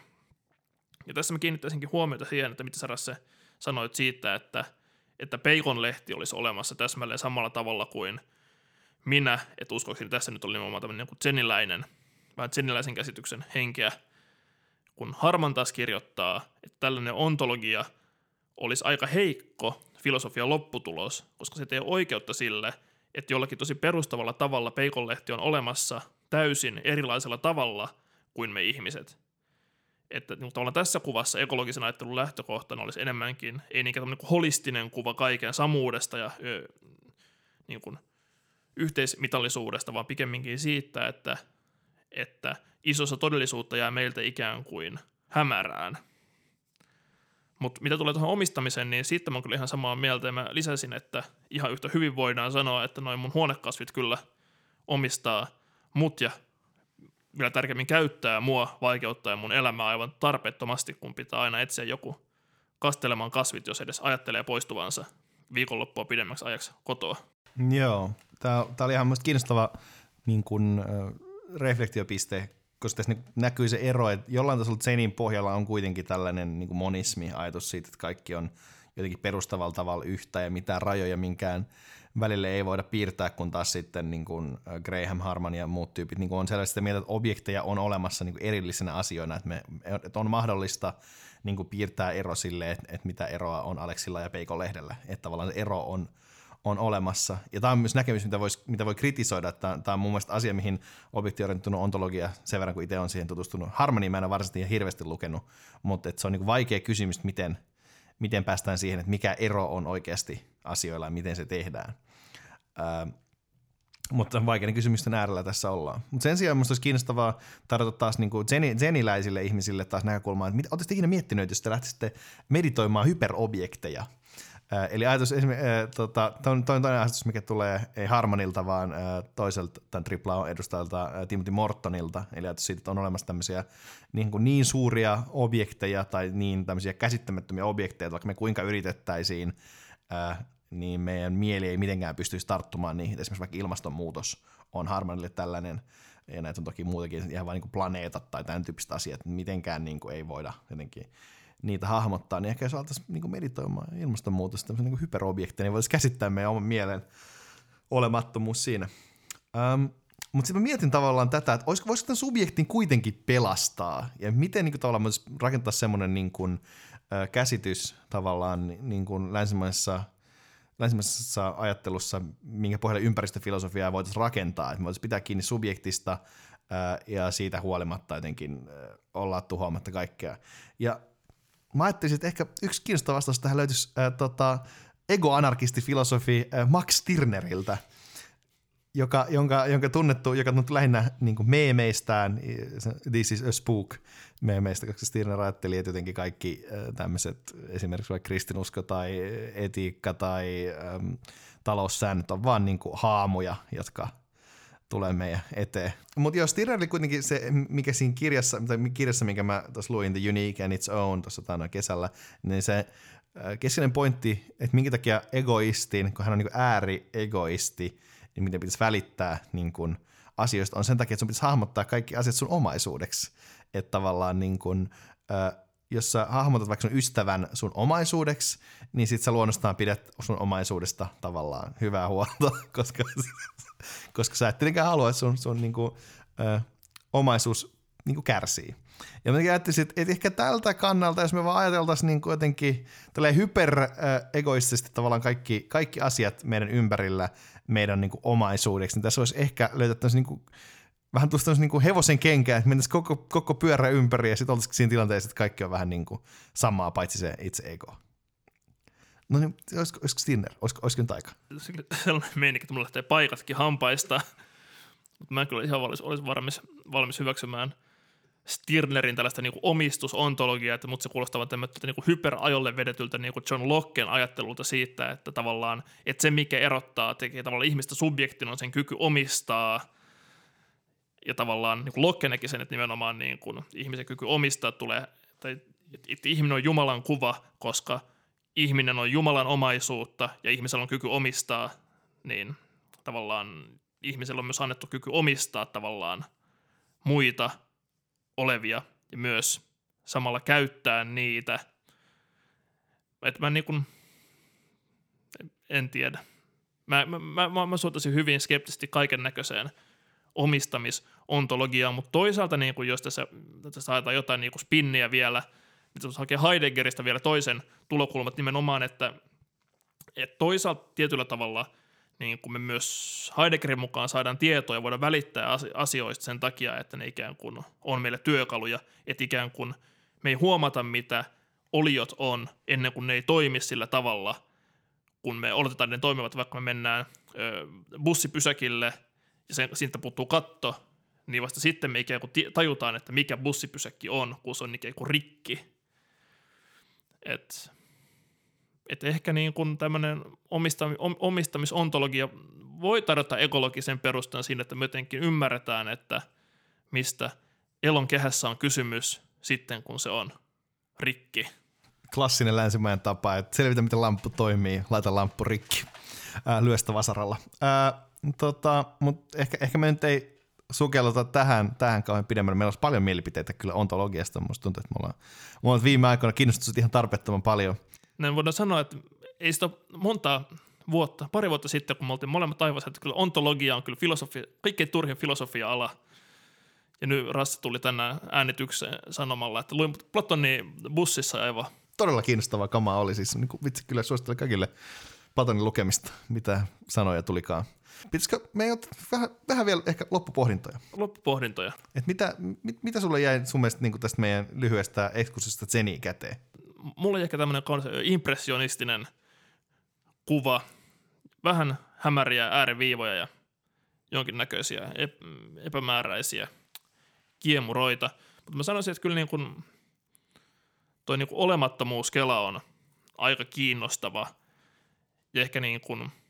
Ja tässä mä kiinnittäisinkin huomiota siihen, että mitä Sarasse sanoit siitä, että, että Peikon lehti olisi olemassa täsmälleen samalla tavalla kuin minä, että uskoakseni tässä nyt oli nimenomaan tämmöinen niin zeniläinen, vähän zeniläisen käsityksen henkeä, kun Harman taas kirjoittaa, että tällainen ontologia olisi aika heikko filosofian lopputulos, koska se ei oikeutta sille, että jollakin tosi perustavalla tavalla peikonlehti on olemassa täysin erilaisella tavalla kuin me ihmiset. Että niin tavallaan tässä kuvassa ekologisen ajattelun lähtökohtana olisi enemmänkin, ei niinkään niin holistinen kuva kaiken samuudesta ja ö, niin kuin yhteismitallisuudesta, vaan pikemminkin siitä, että, että isossa todellisuutta jää meiltä ikään kuin hämärään. Mutta mitä tulee tuohon omistamiseen, niin siitä mä oon kyllä ihan samaa mieltä, ja mä lisäsin, että ihan yhtä hyvin voidaan sanoa, että noin mun huonekasvit kyllä omistaa mut ja vielä tärkeämmin käyttää mua vaikeuttaa mun elämää aivan tarpeettomasti, kun pitää aina etsiä joku kastelemaan kasvit, jos edes ajattelee poistuvansa viikonloppua pidemmäksi ajaksi kotoa. Joo, tämä, oli ihan myös kiinnostava niin kuin, äh, reflektiopiste, koska tässä näkyy se ero, että jollain tasolla Zenin pohjalla on kuitenkin tällainen niin kuin monismi, ajatus siitä, että kaikki on jotenkin perustavalla tavalla yhtä ja mitään rajoja minkään välille ei voida piirtää, kun taas sitten niin kuin Graham Harman ja muut tyypit niin kuin on sellaista mieltä, että objekteja on olemassa niin kuin erillisenä asioina, että, me, että on mahdollista niin kuin piirtää ero sille, että, että mitä eroa on Aleksilla ja Peikon lehdellä, että tavallaan se ero on, on olemassa. Ja tämä on myös näkemys, mitä, vois, mitä voi kritisoida. Että tämä on mun mielestä asia, mihin objektiorientunut ontologia, sen verran kuin itse on siihen tutustunut. Harmoni mä en ole varsinaisesti hirveästi lukenut, mutta se on niin vaikea kysymys, miten, miten päästään siihen, että mikä ero on oikeasti asioilla ja miten se tehdään. Ää, mutta vaikeiden kysymysten äärellä tässä ollaan. Mutta sen sijaan minusta olisi kiinnostavaa tarjota taas niin kuin zeni, zeniläisille ihmisille taas näkökulmaa, että oletteko ikinä miettinyt, jos te lähtisitte meditoimaan hyperobjekteja – eli ajatus esimerkiksi, äh, tota, toinen, toinen ajatus, mikä tulee ei Harmanilta, vaan äh, toiselta tämän tripla edustajalta äh, Timothy Mortonilta, eli ajatus siitä, että on olemassa tämmöisiä niin, kuin niin suuria objekteja tai niin tämmöisiä käsittämättömiä objekteja, vaikka me kuinka yritettäisiin, äh, niin meidän mieli ei mitenkään pystyisi tarttumaan niihin. Esimerkiksi vaikka ilmastonmuutos on Harmanille tällainen, ja näitä on toki muutakin ihan vain niin planeetat tai tämän tyyppiset asiat, mitenkään niin kuin ei voida jotenkin niitä hahmottaa, niin ehkä jos alettaisiin niin meditoimaan ilmastonmuutosta tämmöisen niin hyperobjekteja, niin voisi käsittää meidän oman mielen olemattomuus siinä. Um, mutta sitten mä mietin tavallaan tätä, että olisiko, voisiko tämän subjektin kuitenkin pelastaa, ja miten niin kuin, tavallaan rakentaa semmoinen niin kuin, käsitys tavallaan niin kuin länsimaisessa, länsimaisessa ajattelussa, minkä pohjalle ympäristöfilosofiaa voitaisiin rakentaa, että me voitaisiin pitää kiinni subjektista ja siitä huolimatta jotenkin äh, olla tuhoamatta kaikkea. Ja mä ajattelin, että ehkä yksi kiinnostava vastaus tähän löytyisi äh, tota, egoanarkistifilosofi äh, Max Stirneriltä, joka, jonka, jonka tunnettu, joka tunnettu lähinnä niin kuin meemeistään, This is a Spook meemeistä, koska Stirner ajatteli, että jotenkin kaikki äh, tämmöiset, esimerkiksi vaikka kristinusko tai etiikka tai ähm, taloussäännöt on vaan niin kuin haamuja, jotka tulee meidän eteen. Mutta jos Stirner oli kuitenkin se, mikä siinä kirjassa, tai kirjassa, minkä mä tuossa luin, The Unique and Its Own tuossa kesällä, niin se äh, keskeinen pointti, että minkä takia egoistin, kun hän on niin ääri-egoisti, niin miten pitäisi välittää niin kuin asioista, on sen takia, että sun pitäisi hahmottaa kaikki asiat sun omaisuudeksi. Että tavallaan niin kuin, äh, jos sä hahmotat vaikka sun ystävän sun omaisuudeksi, niin sit sä luonnostaan pidät sun omaisuudesta tavallaan hyvää huolta, koska, koska sä et tietenkään halua, että sun, sun niinku, ö, omaisuus niinku kärsii. Ja mä ajattelisin, että, ehkä tältä kannalta, jos me vaan ajateltaisiin niin jotenkin hyper-egoistisesti tavallaan kaikki, kaikki asiat meidän ympärillä meidän niin omaisuudeksi, niin tässä olisi ehkä löytettäisiin niin vähän tuosta niin kuin hevosen kenkään, että mentäisiin koko, koko pyörä ympäri ja sitten oltaisiin siinä tilanteessa, että kaikki on vähän niin kuin samaa, paitsi se itse ego. No niin, olisiko, olisiko Stinner? Olisiko, olisiko nyt aika? Sellainen meininki, että mulla lähtee paikatkin hampaista. Mutta mä kyllä ihan olisi, olisi valmis, valmis hyväksymään Stirnerin tällaista niin kuin omistusontologiaa, että mutta se kuulostaa tämmöistä niin hyperajolle vedetyltä niin kuin John Locken ajattelulta siitä, että tavallaan että se, mikä erottaa, tekee tavallaan ihmistä subjektin, on sen kyky omistaa – ja tavallaan niin Locke näki sen, että nimenomaan niin kuin ihmisen kyky omistaa tulee, tai että ihminen on Jumalan kuva, koska ihminen on Jumalan omaisuutta ja ihmisellä on kyky omistaa, niin tavallaan ihmisellä on myös annettu kyky omistaa tavallaan muita olevia ja myös samalla käyttää niitä. Että mä niin kuin, en tiedä. Mä, mä, mä, mä, mä suhtaisin hyvin skeptisesti kaiken näköiseen omistamisontologiaan, mutta toisaalta niin kuin jos tässä, tässä saadaan jotain niin kuin spinniä vielä, niin tuossa hakee Heideggeristä vielä toisen tulokulmat nimenomaan, että, että toisaalta tietyllä tavalla niin kuin me myös Heideggerin mukaan saadaan tietoa ja voidaan välittää asioista sen takia, että ne ikään kuin on meille työkaluja, että ikään kuin me ei huomata, mitä oliot on ennen kuin ne ei toimi sillä tavalla, kun me oletetaan, että ne toimivat, vaikka me mennään ö, bussipysäkille ja sen, siitä puuttuu katto, niin vasta sitten me ikään kuin tajutaan, että mikä bussipysäkki on, kun se on ikään kuin rikki. Et, et ehkä niin kuin tämmöinen omistami, omistamisontologia voi tarjota ekologisen perustan siinä, että me jotenkin ymmärretään, että mistä elon kehässä on kysymys sitten, kun se on rikki. Klassinen länsimäinen tapa, että selvitä, miten lamppu toimii, laita lamppu rikki, ää, lyö vasaralla. Ää, tota, Mutta ehkä, ehkä me nyt ei sukelleta tähän, tähän kauhean pidemmälle. Meillä olisi paljon mielipiteitä kyllä ontologiasta. Musta tuntuu, että me ollaan, me ollaan viime aikoina kiinnostunut ihan tarpeettoman paljon. Näin voidaan sanoa, että ei sitä montaa vuotta, pari vuotta sitten, kun me oltiin molemmat taivassa, että kyllä ontologia on kyllä filosofia, kaikkein turhin filosofia-ala. Ja nyt Rassi tuli tänään äänitykseen sanomalla, että luin Platonin bussissa aivan. Todella kiinnostavaa kamaa oli siis. Niin kuin, vitsi, kyllä suosittelen kaikille Platonin lukemista, mitä sanoja tulikaan. Pitäisikö me vähän, vähän vielä ehkä loppupohdintoja? Loppupohdintoja. Et mitä, mit, mitä sulle jäi sun mielestä niin tästä meidän lyhyestä ekskursista Zeniin käteen? Mulla jäi ehkä tämmöinen impressionistinen kuva, vähän hämäriä ääriviivoja ja jonkinnäköisiä epämääräisiä kiemuroita. Mutta mä sanoisin, että kyllä niin kuin toi niin kuin olemattomuuskela on aika kiinnostava ja ehkä niin kuin –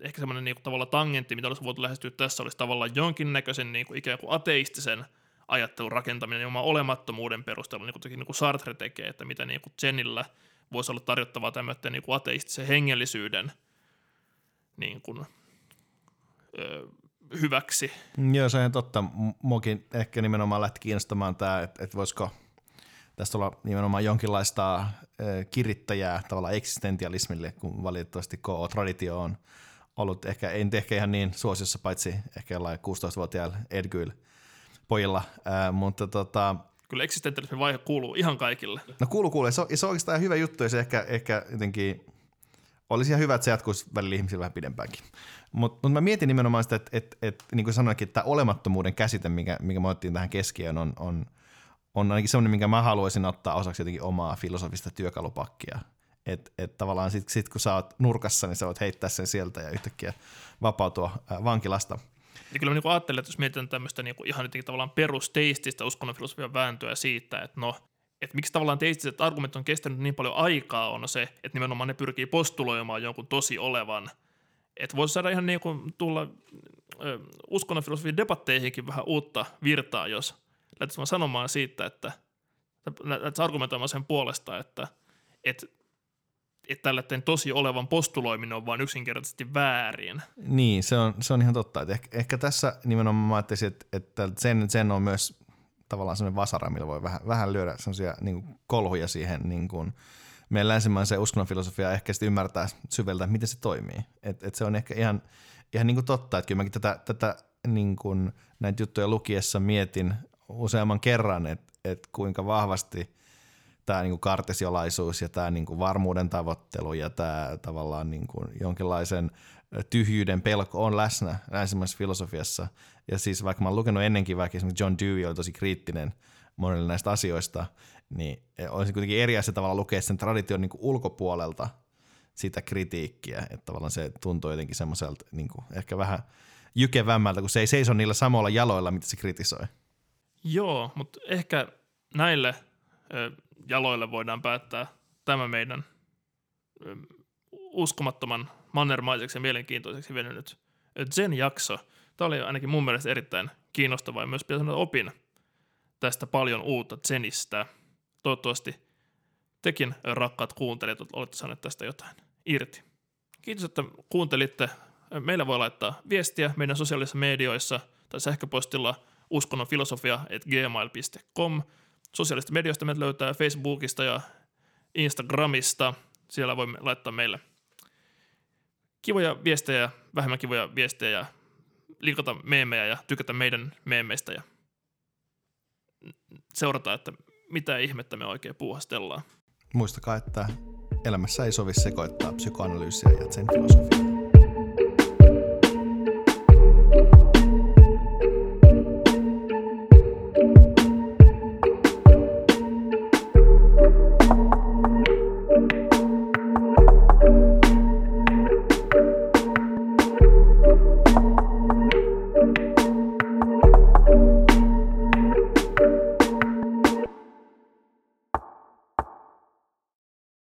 ehkä semmoinen niin tavallaan tangentti, mitä olisi voitu lähestyä tässä, olisi tavallaan jonkinnäköisen niin kuin ikään kuin ateistisen ajattelun rakentaminen oman olemattomuuden perusteella, niin kuin, niin kuin Sartre tekee, että mitä niin kuin Jenillä voisi olla tarjottavaa tämmöiden niin kuin ateistisen hengellisyyden niin kuin, ö, hyväksi. Joo, se on totta. Muokin ehkä nimenomaan lähti kiinnostamaan tämä, että, että voisiko tästä olla nimenomaan jonkinlaista kirittäjää tavallaan eksistentialismille, kun valitettavasti KO-traditio on ollut ehkä, ei ehkä ihan niin suosiossa, paitsi ehkä jollain 16-vuotiailla Edgyl pojilla, äh, mutta tota, Kyllä eksistentialismin vaihe kuuluu ihan kaikille. No kuuluu, kuuluu. Se on, se on oikeastaan hyvä juttu, ja se ehkä, ehkä jotenkin olisi ihan hyvä, että se jatkuisi välillä ihmisillä vähän pidempäänkin. Mutta mut mä mietin nimenomaan sitä, että et, et, niin kuin sanoinkin, että tämä olemattomuuden käsite, mikä, mikä me otettiin tähän keskiöön, on, on, on ainakin sellainen, minkä mä haluaisin ottaa osaksi jotenkin omaa filosofista työkalupakkia – että et tavallaan sit, sit kun sä oot nurkassa, niin sä voit heittää sen sieltä ja yhtäkkiä vapautua ää, vankilasta. Ja kyllä mä niin ajattelen, että jos mietitään tämmöistä niin ihan jotenkin tavallaan perusteististä uskonnonfilosofian vääntöä siitä, että no, että miksi tavallaan teistiset argumentit on kestänyt niin paljon aikaa, on se, että nimenomaan ne pyrkii postuloimaan jonkun tosi olevan. Että voisi saada ihan niin kuin tulla ö, uskonnonfilosofian debatteihinkin vähän uutta virtaa, jos lähdettäisiin sanomaan siitä, että lähdettäisiin argumentoimaan sen puolesta, että, että että tällainen tosi olevan postuloiminen on vain yksinkertaisesti väärin. Niin, se on, se on ihan totta. Että ehkä, ehkä tässä nimenomaan mä että, että sen, sen on myös tavallaan sellainen vasara, millä voi vähän, vähän lyödä sellaisia niin kuin kolhuja siihen niin kuin meidän länsimaisen uskonnon filosofia ehkä sitten ymmärtää syveltä, miten se toimii. Et, et se on ehkä ihan, ihan niin kuin totta, että kyllä mäkin tätä, tätä niin kuin näitä juttuja lukiessa mietin useamman kerran, että, että kuinka vahvasti – tämä niin kartesiolaisuus ja tämä niin kuin varmuuden tavoittelu ja tämä tavallaan niin kuin jonkinlaisen tyhjyyden pelko on läsnä länsimaisessa filosofiassa. Ja siis vaikka mä oon lukenut ennenkin, vaikka esimerkiksi John Dewey oli tosi kriittinen monille näistä asioista, niin olisi kuitenkin eri asia tavalla lukea sen tradition niin ulkopuolelta sitä kritiikkiä, että tavallaan se tuntuu jotenkin semmoiselta niin kuin ehkä vähän jykevämmältä, kun se ei seiso niillä samoilla jaloilla, mitä se kritisoi. Joo, mutta ehkä näille jaloille voidaan päättää tämä meidän uskomattoman mannermaiseksi ja mielenkiintoiseksi venynyt Zen-jakso. Tämä oli ainakin mun mielestä erittäin kiinnostava ja myös pitää sanoa opin tästä paljon uutta Zenistä. Toivottavasti tekin, rakkaat kuuntelijat, olette saaneet tästä jotain irti. Kiitos, että kuuntelitte. Meillä voi laittaa viestiä meidän sosiaalisissa medioissa tai sähköpostilla uskonnonfilosofia.gmail.com – Sosiaalista medioista meidät löytää Facebookista ja Instagramista. Siellä voimme laittaa meille kivoja viestejä, vähemmän kivoja viestejä, linkata meemejä ja tykätä meidän meemeistä ja seurata, että mitä ihmettä me oikein puuhastellaan. Muistakaa, että elämässä ei sovi sekoittaa psykoanalyysiä ja sen filosofiaa.